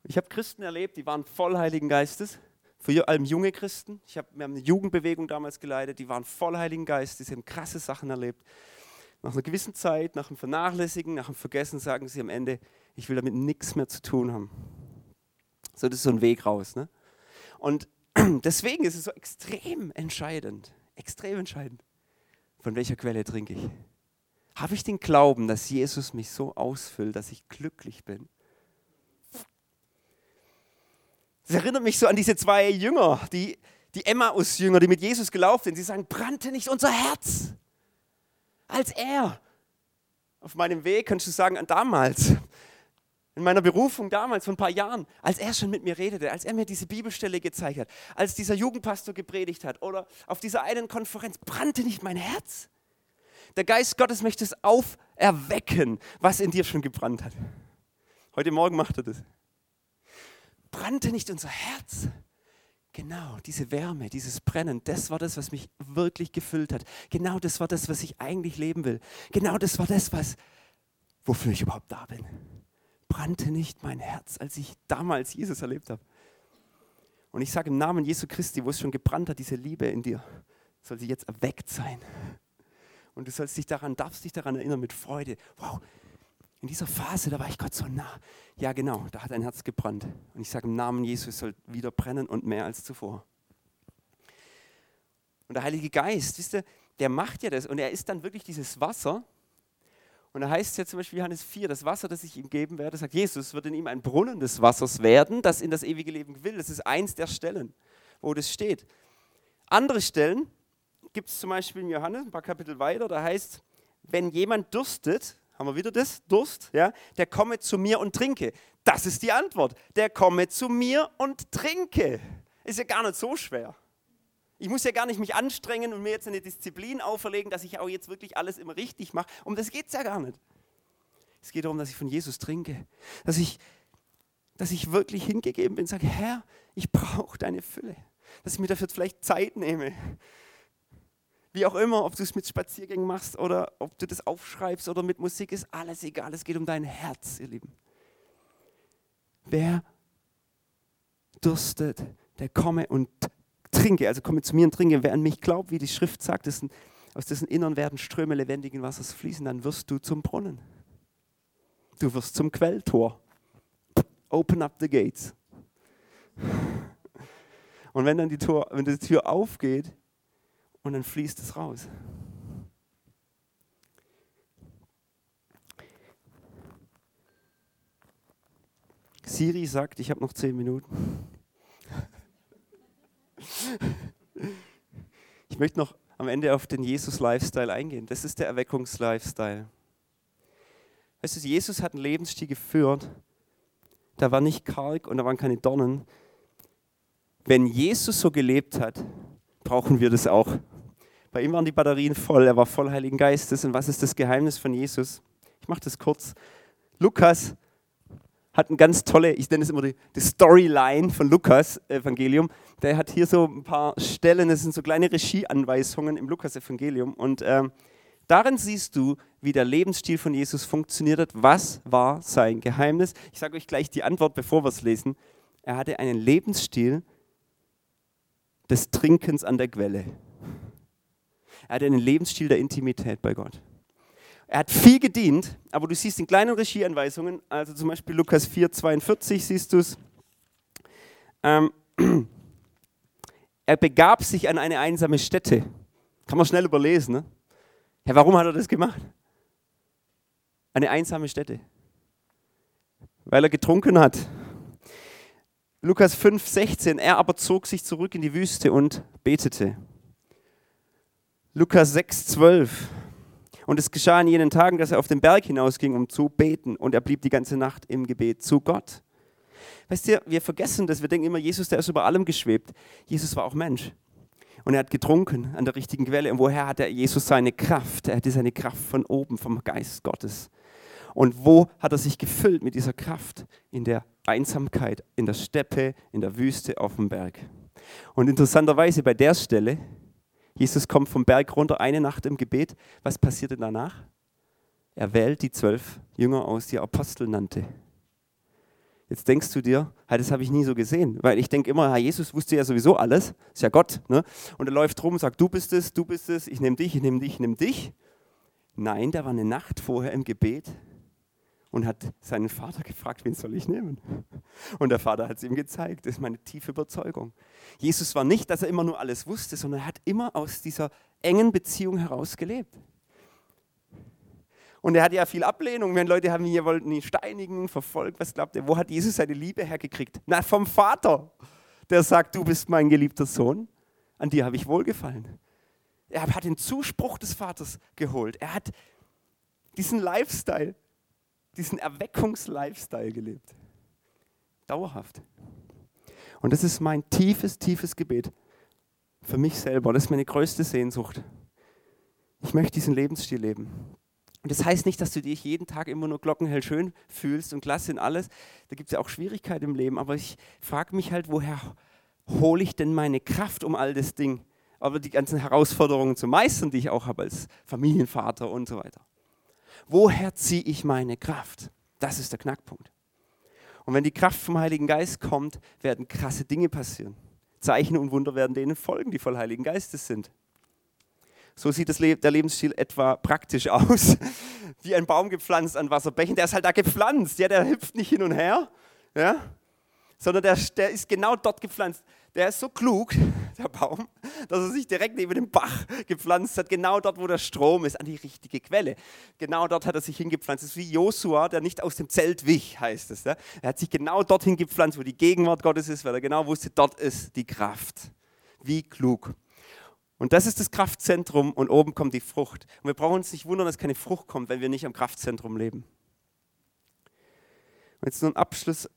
Ich habe Christen erlebt, die waren voll Heiligen Geistes vor allem junge Christen. Ich hab, wir haben eine Jugendbewegung damals geleitet, die waren voll Heiligen Geist, die haben krasse Sachen erlebt. Nach einer gewissen Zeit, nach dem Vernachlässigen, nach dem Vergessen, sagen sie am Ende, ich will damit nichts mehr zu tun haben. So, das ist so ein Weg raus. Ne? Und deswegen ist es so extrem entscheidend, extrem entscheidend, von welcher Quelle trinke ich. Habe ich den Glauben, dass Jesus mich so ausfüllt, dass ich glücklich bin? Das erinnert mich so an diese zwei Jünger, die, die Emmaus-Jünger, die mit Jesus gelaufen sind. Sie sagen, brannte nicht unser Herz, als er. Auf meinem Weg kannst du sagen, damals, in meiner Berufung damals, vor ein paar Jahren, als er schon mit mir redete, als er mir diese Bibelstelle gezeigt hat, als dieser Jugendpastor gepredigt hat oder auf dieser einen Konferenz, brannte nicht mein Herz. Der Geist Gottes möchte es auferwecken, was in dir schon gebrannt hat. Heute Morgen macht er das brannte nicht unser Herz? Genau, diese Wärme, dieses Brennen, das war das, was mich wirklich gefüllt hat. Genau das war das, was ich eigentlich leben will. Genau das war das, was, wofür ich überhaupt da bin. Brannte nicht mein Herz, als ich damals Jesus erlebt habe. Und ich sage im Namen Jesu Christi, wo es schon gebrannt hat, diese Liebe in dir, soll sie jetzt erweckt sein. Und du sollst dich daran, darfst dich daran erinnern mit Freude. Wow, in dieser Phase, da war ich Gott so nah. Ja, genau, da hat ein Herz gebrannt. Und ich sage im Namen Jesus soll wieder brennen und mehr als zuvor. Und der Heilige Geist, wisst ihr, der macht ja das und er ist dann wirklich dieses Wasser. Und da heißt es ja zum Beispiel Johannes 4, das Wasser, das ich ihm geben werde, sagt Jesus, wird in ihm ein Brunnen des Wassers werden, das in das ewige Leben will. Das ist eins der Stellen, wo das steht. Andere Stellen gibt es zum Beispiel in Johannes, ein paar Kapitel weiter, da heißt, wenn jemand dürstet, haben wir wieder das? Durst? Ja? Der komme zu mir und trinke. Das ist die Antwort. Der komme zu mir und trinke. Ist ja gar nicht so schwer. Ich muss ja gar nicht mich anstrengen und mir jetzt eine Disziplin auferlegen, dass ich auch jetzt wirklich alles immer richtig mache. Um das geht es ja gar nicht. Es geht darum, dass ich von Jesus trinke. Dass ich, dass ich wirklich hingegeben bin und sage, Herr, ich brauche deine Fülle. Dass ich mir dafür vielleicht Zeit nehme. Wie auch immer, ob du es mit Spaziergängen machst oder ob du das aufschreibst oder mit Musik, ist alles egal. Es geht um dein Herz, ihr Lieben. Wer durstet, der komme und trinke, also komme zu mir und trinke. Wer an mich glaubt, wie die Schrift sagt, dessen, aus dessen Innern werden Ströme lebendigen Wassers fließen, dann wirst du zum Brunnen. Du wirst zum Quelltor. Open up the gates. Und wenn dann die, Tor, wenn die Tür aufgeht und dann fließt es raus. Siri sagt, ich habe noch zehn Minuten. Ich möchte noch am Ende auf den Jesus-Lifestyle eingehen. Das ist der Erweckungs-Lifestyle. Weißt du, Jesus hat einen Lebensstil geführt, da war nicht karg und da waren keine Dornen. Wenn Jesus so gelebt hat, brauchen wir das auch. Bei ihm waren die Batterien voll, er war voll Heiligen Geistes. Und was ist das Geheimnis von Jesus? Ich mache das kurz. Lukas hat eine ganz tolle, ich nenne es immer die, die Storyline von Lukas Evangelium. Der hat hier so ein paar Stellen, das sind so kleine Regieanweisungen im Lukas Evangelium. Und ähm, darin siehst du, wie der Lebensstil von Jesus funktioniert hat. Was war sein Geheimnis? Ich sage euch gleich die Antwort, bevor wir es lesen. Er hatte einen Lebensstil des Trinkens an der Quelle. Er hatte einen Lebensstil der Intimität bei Gott. Er hat viel gedient, aber du siehst in kleinen Regieanweisungen, also zum Beispiel Lukas 4, 42 siehst du es, ähm, er begab sich an eine einsame Stätte. Kann man schnell überlesen. Ne? Ja, warum hat er das gemacht? Eine einsame Stätte. Weil er getrunken hat. Lukas 5, 16, er aber zog sich zurück in die Wüste und betete. Lukas 6, 12, und es geschah in jenen Tagen, dass er auf den Berg hinausging, um zu beten. Und er blieb die ganze Nacht im Gebet zu Gott. Weißt du, wir vergessen das. Wir denken immer, Jesus, der ist über allem geschwebt. Jesus war auch Mensch. Und er hat getrunken an der richtigen Quelle. Und woher hat er Jesus seine Kraft? Er hatte seine Kraft von oben, vom Geist Gottes. Und wo hat er sich gefüllt mit dieser Kraft? In der Einsamkeit, in der Steppe, in der Wüste, auf dem Berg. Und interessanterweise bei der Stelle Jesus kommt vom Berg runter, eine Nacht im Gebet. Was passiert denn danach? Er wählt die zwölf Jünger aus, die er Apostel nannte. Jetzt denkst du dir, das habe ich nie so gesehen, weil ich denke immer, Jesus wusste ja sowieso alles, ist ja Gott. Ne? Und er läuft rum und sagt, du bist es, du bist es, ich nehme dich, ich nehme dich, ich nehme dich. Nein, der war eine Nacht vorher im Gebet und hat seinen Vater gefragt, wen soll ich nehmen? Und der Vater hat es ihm gezeigt. Das ist meine tiefe Überzeugung. Jesus war nicht, dass er immer nur alles wusste, sondern er hat immer aus dieser engen Beziehung heraus gelebt. Und er hatte ja viel Ablehnung, wenn Leute haben ihn, wollten ihn steinigen, verfolgt. Was glaubt ihr? Wo hat Jesus seine Liebe hergekriegt? Na, vom Vater, der sagt, du bist mein geliebter Sohn, an dir habe ich wohlgefallen. Er hat den Zuspruch des Vaters geholt. Er hat diesen Lifestyle diesen Erweckungs-Lifestyle gelebt. Dauerhaft. Und das ist mein tiefes, tiefes Gebet für mich selber. Das ist meine größte Sehnsucht. Ich möchte diesen Lebensstil leben. Und das heißt nicht, dass du dich jeden Tag immer nur glockenhell schön fühlst und klasse in alles. Da gibt es ja auch Schwierigkeiten im Leben. Aber ich frage mich halt, woher hole ich denn meine Kraft, um all das Ding, aber die ganzen Herausforderungen zu meistern, die ich auch habe als Familienvater und so weiter. Woher ziehe ich meine Kraft? Das ist der Knackpunkt. Und wenn die Kraft vom Heiligen Geist kommt, werden krasse Dinge passieren. Zeichen und Wunder werden denen folgen, die voll Heiligen Geistes sind. So sieht Le der Lebensstil etwa praktisch aus. Wie ein Baum gepflanzt an Wasserbächen. Der ist halt da gepflanzt. Ja, der hüpft nicht hin und her, ja, sondern der, der ist genau dort gepflanzt der ist so klug, der Baum, dass er sich direkt neben dem Bach gepflanzt hat, genau dort, wo der Strom ist, an die richtige Quelle. Genau dort hat er sich hingepflanzt. Das ist wie Josua, der nicht aus dem Zelt wich, heißt es. Er hat sich genau dorthin gepflanzt, wo die Gegenwart Gottes ist, weil er genau wusste, dort ist die Kraft. Wie klug. Und das ist das Kraftzentrum und oben kommt die Frucht. Und wir brauchen uns nicht wundern, dass keine Frucht kommt, wenn wir nicht am Kraftzentrum leben. Und jetzt nur ein Abschluss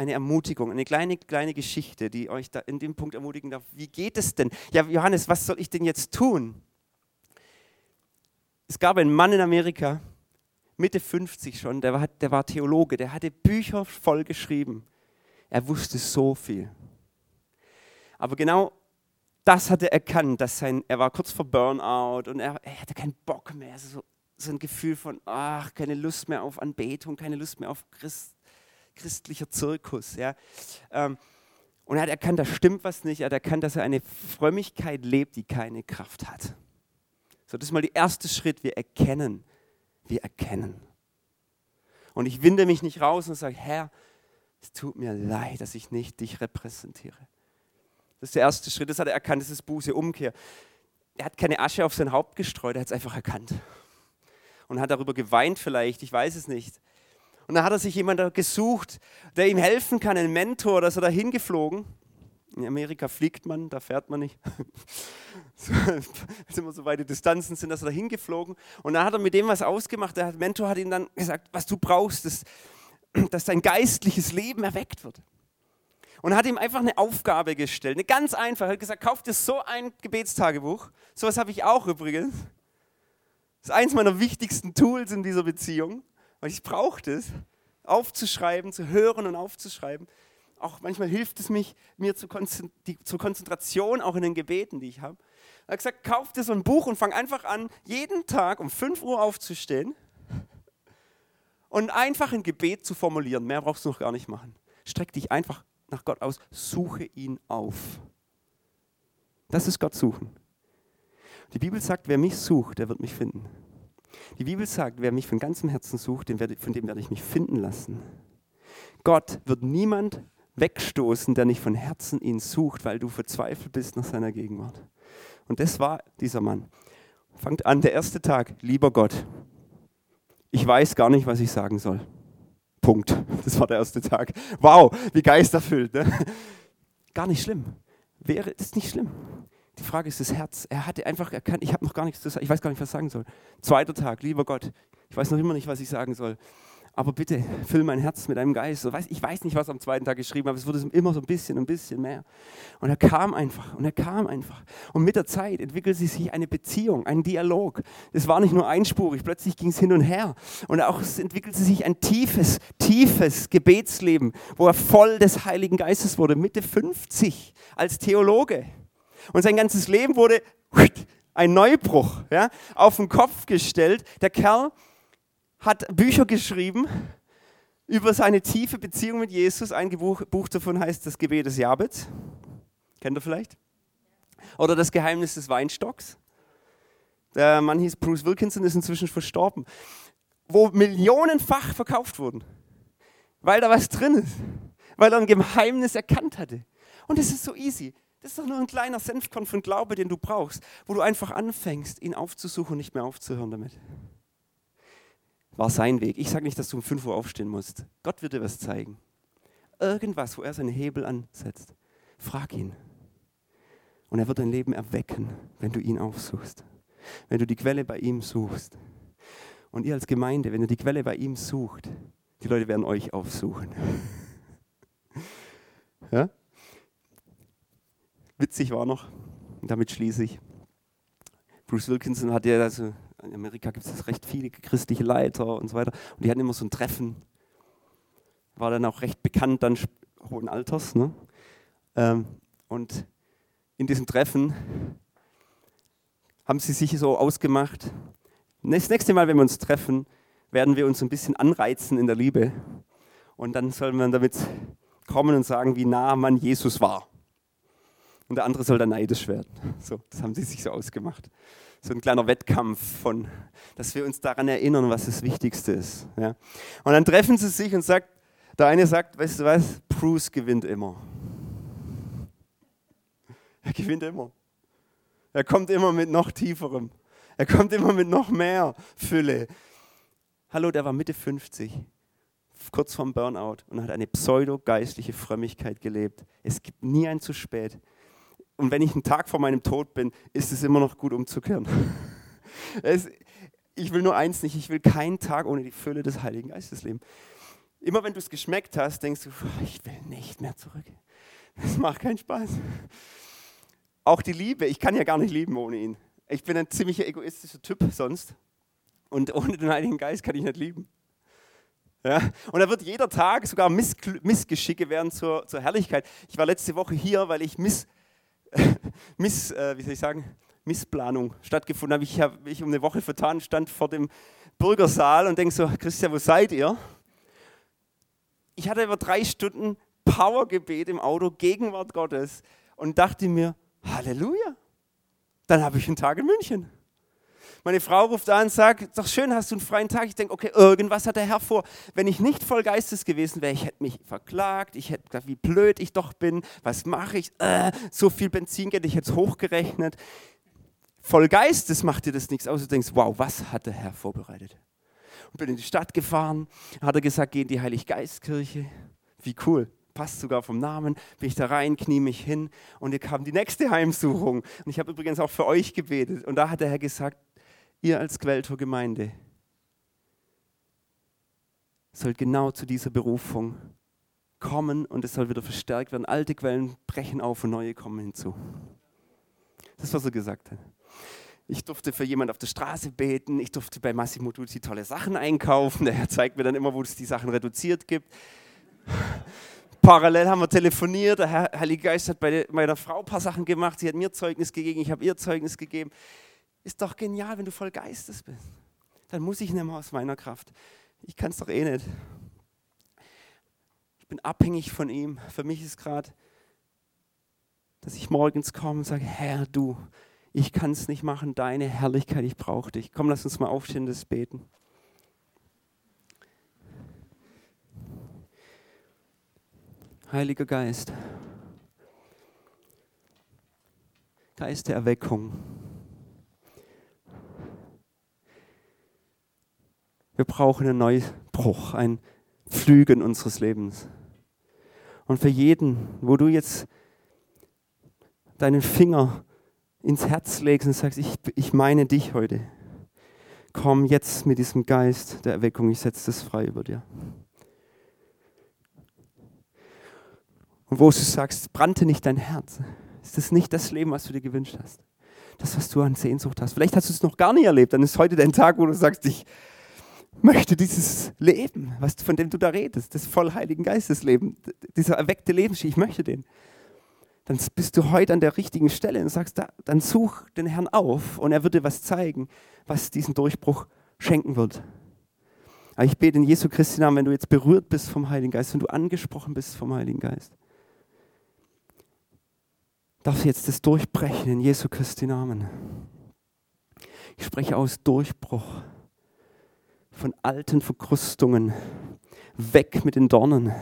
eine Ermutigung, eine kleine, kleine Geschichte, die euch da in dem Punkt ermutigen darf. Wie geht es denn? Ja, Johannes, was soll ich denn jetzt tun? Es gab einen Mann in Amerika, Mitte 50 schon, der war, der war Theologe, der hatte Bücher voll geschrieben. Er wusste so viel. Aber genau das hat er erkannt, dass sein, er war kurz vor Burnout und er, er hatte keinen Bock mehr, so, so ein Gefühl von, ach, keine Lust mehr auf Anbetung, keine Lust mehr auf Christ, christlicher Zirkus. Ja. Ähm, und er hat erkannt, da stimmt was nicht. Er hat erkannt, dass er eine Frömmigkeit lebt, die keine Kraft hat. So, das ist mal der erste Schritt. Wir erkennen. Wir erkennen. Und ich winde mich nicht raus und sage, Herr, es tut mir leid, dass ich nicht dich repräsentiere. Das ist der erste Schritt. Das hat er erkannt. Das ist Buße, Umkehr. Er hat keine Asche auf sein Haupt gestreut. Er hat es einfach erkannt. Und hat darüber geweint vielleicht. Ich weiß es nicht. Und dann hat er sich jemanden gesucht, der ihm helfen kann, einen Mentor, da ist er dahin geflogen. In Amerika fliegt man, da fährt man nicht. Es immer so weite Distanzen sind, dass er dahin geflogen. Und dann hat er mit dem was ausgemacht. Der Mentor hat ihm dann gesagt, was du brauchst, ist, dass dein geistliches Leben erweckt wird. Und hat ihm einfach eine Aufgabe gestellt, eine ganz einfache. Er hat gesagt, kauf dir so ein Gebetstagebuch. Sowas habe ich auch übrigens. Das ist eins meiner wichtigsten Tools in dieser Beziehung. Weil ich brauche das, aufzuschreiben, zu hören und aufzuschreiben. Auch manchmal hilft es mich, mir zur, Konzentration, auch in den Gebeten, die ich habe. Er hat gesagt, kauf dir so ein Buch und fang einfach an, jeden Tag um 5 Uhr aufzustehen und einfach ein Gebet zu formulieren. Mehr brauchst du noch gar nicht machen. Streck dich einfach nach Gott aus, suche ihn auf. Das ist Gott suchen. Die Bibel sagt, wer mich sucht, der wird mich finden. Die Bibel sagt, wer mich von ganzem Herzen sucht, von dem werde ich mich finden lassen. Gott wird niemand wegstoßen, der nicht von Herzen ihn sucht, weil du verzweifelt bist nach seiner Gegenwart. Und das war dieser Mann. Fangt an, der erste Tag, lieber Gott, ich weiß gar nicht, was ich sagen soll. Punkt. Das war der erste Tag. Wow, wie geisterfüllt. Ne? Gar nicht schlimm. Wäre das nicht schlimm? Die Frage ist das Herz. Er hatte einfach erkannt, ich habe noch gar nichts zu sagen, ich weiß gar nicht, was ich sagen soll. Zweiter Tag, lieber Gott, ich weiß noch immer nicht, was ich sagen soll. Aber bitte füll mein Herz mit deinem Geist. Ich weiß nicht, was am zweiten Tag geschrieben hat, aber es wurde immer so ein bisschen, ein bisschen mehr. Und er kam einfach und er kam einfach. Und mit der Zeit entwickelte sich eine Beziehung, ein Dialog. Es war nicht nur einspurig, plötzlich ging es hin und her. Und auch entwickelte sich ein tiefes, tiefes Gebetsleben, wo er voll des Heiligen Geistes wurde, Mitte 50 als Theologe. Und sein ganzes Leben wurde ein Neubruch ja, auf den Kopf gestellt. Der Kerl hat Bücher geschrieben über seine tiefe Beziehung mit Jesus. Ein Buch, davon heißt Das Gebet des Jabez. Kennt ihr vielleicht? Oder Das Geheimnis des Weinstocks. Der Mann hieß Bruce Wilkinson, ist inzwischen verstorben. Wo millionenfach verkauft wurden. Weil da was drin ist. Weil er ein Geheimnis erkannt hatte. Und es ist so easy. Das ist doch nur ein kleiner Senfkorn von Glaube, den du brauchst, wo du einfach anfängst, ihn aufzusuchen und nicht mehr aufzuhören damit. War sein Weg. Ich sage nicht, dass du um 5 Uhr aufstehen musst. Gott wird dir was zeigen. Irgendwas, wo er seinen Hebel ansetzt. Frag ihn. Und er wird dein Leben erwecken, wenn du ihn aufsuchst. Wenn du die Quelle bei ihm suchst. Und ihr als Gemeinde, wenn ihr die Quelle bei ihm sucht, die Leute werden euch aufsuchen. ja? Witzig war noch, und damit schließe ich. Bruce Wilkinson hat ja, also in Amerika gibt es recht viele christliche Leiter und so weiter, und die hatten immer so ein Treffen. War dann auch recht bekannt, dann hohen Alters. Ne? Ähm, und in diesem Treffen haben sie sich so ausgemacht, das nächste Mal, wenn wir uns treffen, werden wir uns ein bisschen anreizen in der Liebe. Und dann soll man damit kommen und sagen, wie nah man Jesus war und der andere soll dann neidisch werden. So, das haben sie sich so ausgemacht. So ein kleiner Wettkampf von, dass wir uns daran erinnern, was das Wichtigste ist. Ja. Und dann treffen sie sich und sagt, der eine sagt, weißt du was, Bruce gewinnt immer. Er gewinnt immer. Er kommt immer mit noch tieferem. Er kommt immer mit noch mehr Fülle. Hallo, der war Mitte 50, kurz vorm Burnout und hat eine pseudo-geistliche Frömmigkeit gelebt. Es gibt nie ein zu spät und wenn ich einen Tag vor meinem Tod bin, ist es immer noch gut umzukehren. Es, ich will nur eins nicht, ich will keinen Tag ohne die Fülle des Heiligen Geistes leben. Immer wenn du es geschmeckt hast, denkst du, ich will nicht mehr zurück. Das macht keinen Spaß. Auch die Liebe, ich kann ja gar nicht lieben ohne ihn. Ich bin ein ziemlich egoistischer Typ sonst. Und ohne den Heiligen Geist kann ich nicht lieben. Ja? Und da wird jeder Tag sogar Miss Missgeschicke werden zur, zur Herrlichkeit. Ich war letzte Woche hier, weil ich Miss Miss, äh, wie soll ich sagen, Missplanung stattgefunden habe. Ich habe mich um eine Woche vertan, stand vor dem Bürgersaal und denke so, Christian, wo seid ihr? Ich hatte über drei Stunden Powergebet im Auto, Gegenwart Gottes und dachte mir, Halleluja, dann habe ich einen Tag in München. Meine Frau ruft an und sagt, doch schön, hast du einen freien Tag. Ich denke, okay, irgendwas hat der Herr vor. Wenn ich nicht voll Geistes gewesen wäre, ich hätte mich verklagt, ich hätte gesagt, wie blöd ich doch bin, was mache ich, äh, so viel Benzin geht, ich hätte es hochgerechnet. Voll Geistes macht dir das nichts aus. Du denkst, wow, was hat der Herr vorbereitet? Und bin in die Stadt gefahren, hat er gesagt, geh in die Heiliggeistkirche. Wie cool passt sogar vom Namen, bin ich da rein, knie mich hin und hier kam die nächste Heimsuchung. Und ich habe übrigens auch für euch gebetet. Und da hat der Herr gesagt, ihr als Quelltor Gemeinde sollt genau zu dieser Berufung kommen und es soll wieder verstärkt werden. Alte Quellen brechen auf und neue kommen hinzu. Das ist, was er gesagt hat. Ich durfte für jemanden auf der Straße beten. Ich durfte bei Massimo Duzzi tolle Sachen einkaufen. Der Herr zeigt mir dann immer, wo es die Sachen reduziert gibt. Parallel haben wir telefoniert. Der Herr Heilige Geist hat bei meiner Frau ein paar Sachen gemacht. Sie hat mir Zeugnis gegeben, ich habe ihr Zeugnis gegeben. Ist doch genial, wenn du voll Geistes bist. Dann muss ich nicht mehr aus meiner Kraft. Ich kann es doch eh nicht. Ich bin abhängig von ihm. Für mich ist gerade, dass ich morgens komme und sage, Herr, du, ich kann es nicht machen, deine Herrlichkeit, ich brauche dich. Komm, lass uns mal aufstehen und das beten. Heiliger Geist, Geist der Erweckung. Wir brauchen einen Neubruch, ein Pflügen unseres Lebens. Und für jeden, wo du jetzt deinen Finger ins Herz legst und sagst, ich, ich meine dich heute, komm jetzt mit diesem Geist der Erweckung, ich setze das frei über dir. Und wo du sagst, brannte nicht dein Herz, ist das nicht das Leben, was du dir gewünscht hast? Das, was du an Sehnsucht hast. Vielleicht hast du es noch gar nicht erlebt, dann ist heute dein Tag, wo du sagst, ich, möchte dieses Leben, was, von dem du da redest, das voll Heiligen Geistesleben, dieser erweckte Lebensstil, ich möchte den. Dann bist du heute an der richtigen Stelle und sagst, da, dann such den Herrn auf und er wird dir was zeigen, was diesen Durchbruch schenken wird. Aber ich bete in Jesu Christi Namen, wenn du jetzt berührt bist vom Heiligen Geist, wenn du angesprochen bist vom Heiligen Geist, darfst du jetzt das durchbrechen in Jesu Christi Namen. Ich spreche aus Durchbruch von alten Verkrustungen. Weg mit den Dornen,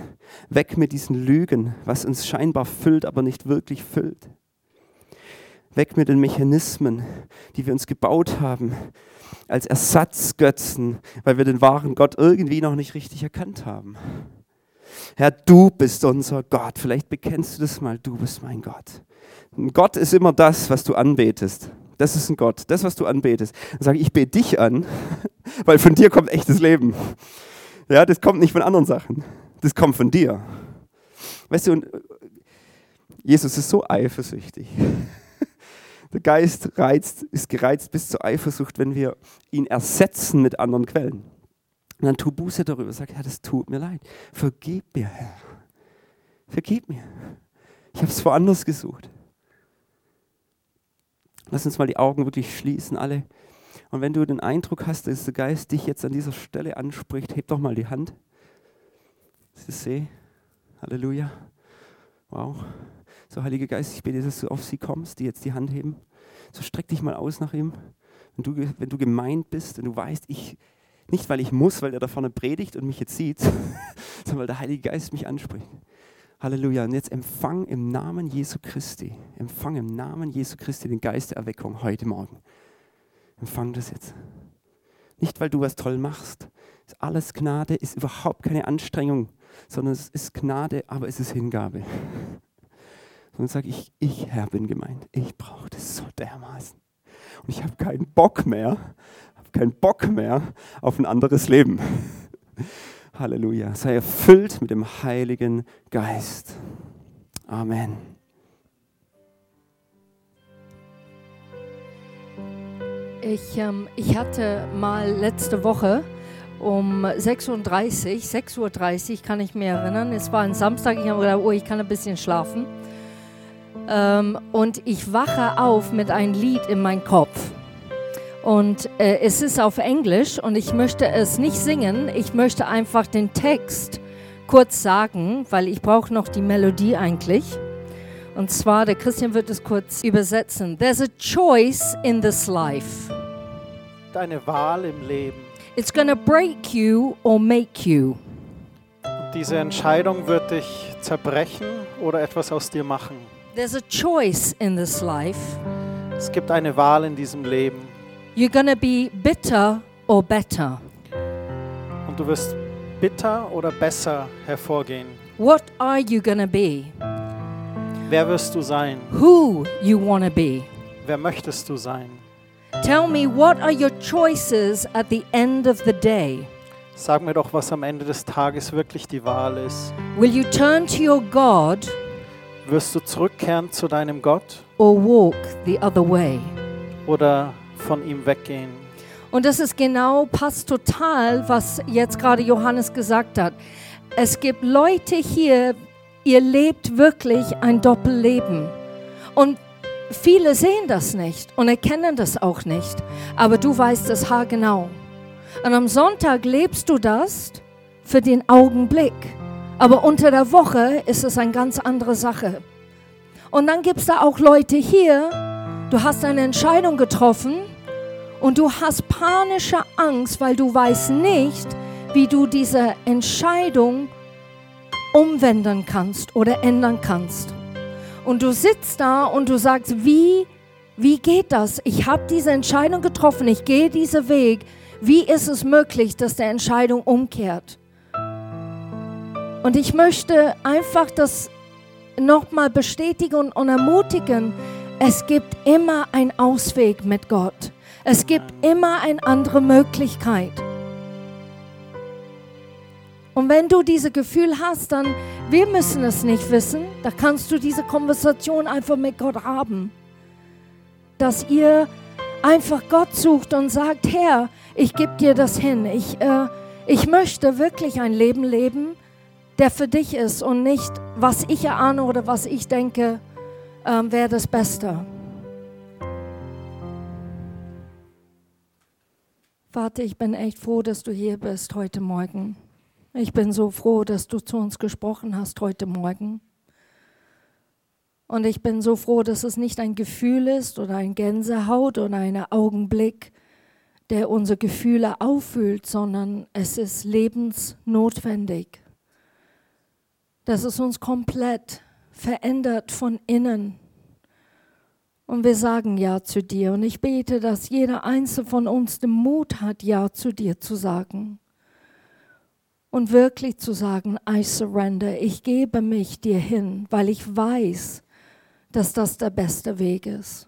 weg mit diesen Lügen, was uns scheinbar füllt, aber nicht wirklich füllt. Weg mit den Mechanismen, die wir uns gebaut haben, als Ersatzgötzen, weil wir den wahren Gott irgendwie noch nicht richtig erkannt haben. Herr, du bist unser Gott. Vielleicht bekennst du das mal, du bist mein Gott. Gott ist immer das, was du anbetest. Das ist ein Gott, das, was du anbetest. Dann sage ich, ich bete dich an, weil von dir kommt echtes Leben. Ja, das kommt nicht von anderen Sachen. Das kommt von dir. Weißt du, und Jesus ist so eifersüchtig. Der Geist reizt, ist gereizt bis zur Eifersucht, wenn wir ihn ersetzen mit anderen Quellen. Und dann tu Buße darüber, sag, Herr, das tut mir leid. Vergib mir, Herr. Vergib mir. Ich habe es woanders gesucht. Lass uns mal die Augen wirklich schließen, alle. Und wenn du den Eindruck hast, dass der Geist dich jetzt an dieser Stelle anspricht, heb doch mal die Hand. Ist See. Halleluja. Wow. So, Heiliger Geist, ich bete, dass du auf sie kommst, die jetzt die Hand heben. So streck dich mal aus nach ihm. Wenn du, wenn du gemeint bist und du weißt, ich, nicht weil ich muss, weil der da vorne predigt und mich jetzt sieht, sondern weil der Heilige Geist mich anspricht. Halleluja. Und jetzt empfang im Namen Jesu Christi, empfang im Namen Jesu Christi den Geist der Erweckung heute Morgen. Empfang das jetzt. Nicht, weil du was toll machst. Ist alles Gnade, ist überhaupt keine Anstrengung, sondern es ist Gnade, aber es ist Hingabe. Und sag ich, ich Herr bin gemeint. Ich brauche das so dermaßen. Und ich habe keinen Bock mehr, habe keinen Bock mehr auf ein anderes Leben. Halleluja. Sei erfüllt mit dem Heiligen Geist. Amen. Ich, ähm, ich hatte mal letzte Woche um 6.30 Uhr, 6.30 Uhr kann ich mir erinnern, es war ein Samstag, ich habe gedacht, oh, ich kann ein bisschen schlafen. Ähm, und ich wache auf mit einem Lied in meinem Kopf. Und äh, es ist auf Englisch und ich möchte es nicht singen, ich möchte einfach den Text kurz sagen, weil ich brauche noch die Melodie eigentlich. Und zwar, der Christian wird es kurz übersetzen. There's a choice in this life. Deine Wahl im Leben. It's gonna break you or make you. Diese Entscheidung wird dich zerbrechen oder etwas aus dir machen. There's a choice in this life. Es gibt eine Wahl in diesem Leben. You're gonna be bitter or better. Und du wirst bitter oder besser hervorgehen. What are you gonna be? Wer wirst du sein? Who you wanna be? Wer möchtest du sein? Tell me what are your choices at the end of the day? Sag mir doch, was am Ende des Tages wirklich die Wahl ist. Will you turn to your God Wirst du zurückkehren zu deinem Gott or walk the other way? oder von ihm weggehen? Und das ist genau, passt total, was jetzt gerade Johannes gesagt hat. Es gibt Leute hier, ihr lebt wirklich ein Doppelleben. Und viele sehen das nicht und erkennen das auch nicht. Aber du weißt es haargenau. Und am Sonntag lebst du das für den Augenblick. Aber unter der Woche ist es eine ganz andere Sache. Und dann gibt es da auch Leute hier, du hast eine Entscheidung getroffen und du hast panische Angst, weil du weißt nicht, wie du diese Entscheidung umwenden kannst oder ändern kannst. Und du sitzt da und du sagst, wie, wie geht das? Ich habe diese Entscheidung getroffen, ich gehe diesen Weg. Wie ist es möglich, dass der Entscheidung umkehrt? Und ich möchte einfach das nochmal bestätigen und ermutigen. Es gibt immer einen Ausweg mit Gott. Es gibt immer eine andere Möglichkeit. Und wenn du dieses Gefühl hast, dann, wir müssen es nicht wissen, da kannst du diese Konversation einfach mit Gott haben. Dass ihr einfach Gott sucht und sagt, Herr, ich gebe dir das hin. Ich, äh, ich möchte wirklich ein Leben leben, der für dich ist und nicht, was ich erahne oder was ich denke, ähm, wäre das Beste. Vater, ich bin echt froh, dass du hier bist heute Morgen. Ich bin so froh, dass du zu uns gesprochen hast heute Morgen. Und ich bin so froh, dass es nicht ein Gefühl ist oder ein Gänsehaut oder ein Augenblick, der unsere Gefühle auffüllt, sondern es ist lebensnotwendig. Dass es uns komplett verändert von innen. Und wir sagen Ja zu dir. Und ich bete, dass jeder Einzelne von uns den Mut hat, Ja zu dir zu sagen und wirklich zu sagen, I surrender, ich gebe mich dir hin, weil ich weiß, dass das der beste Weg ist.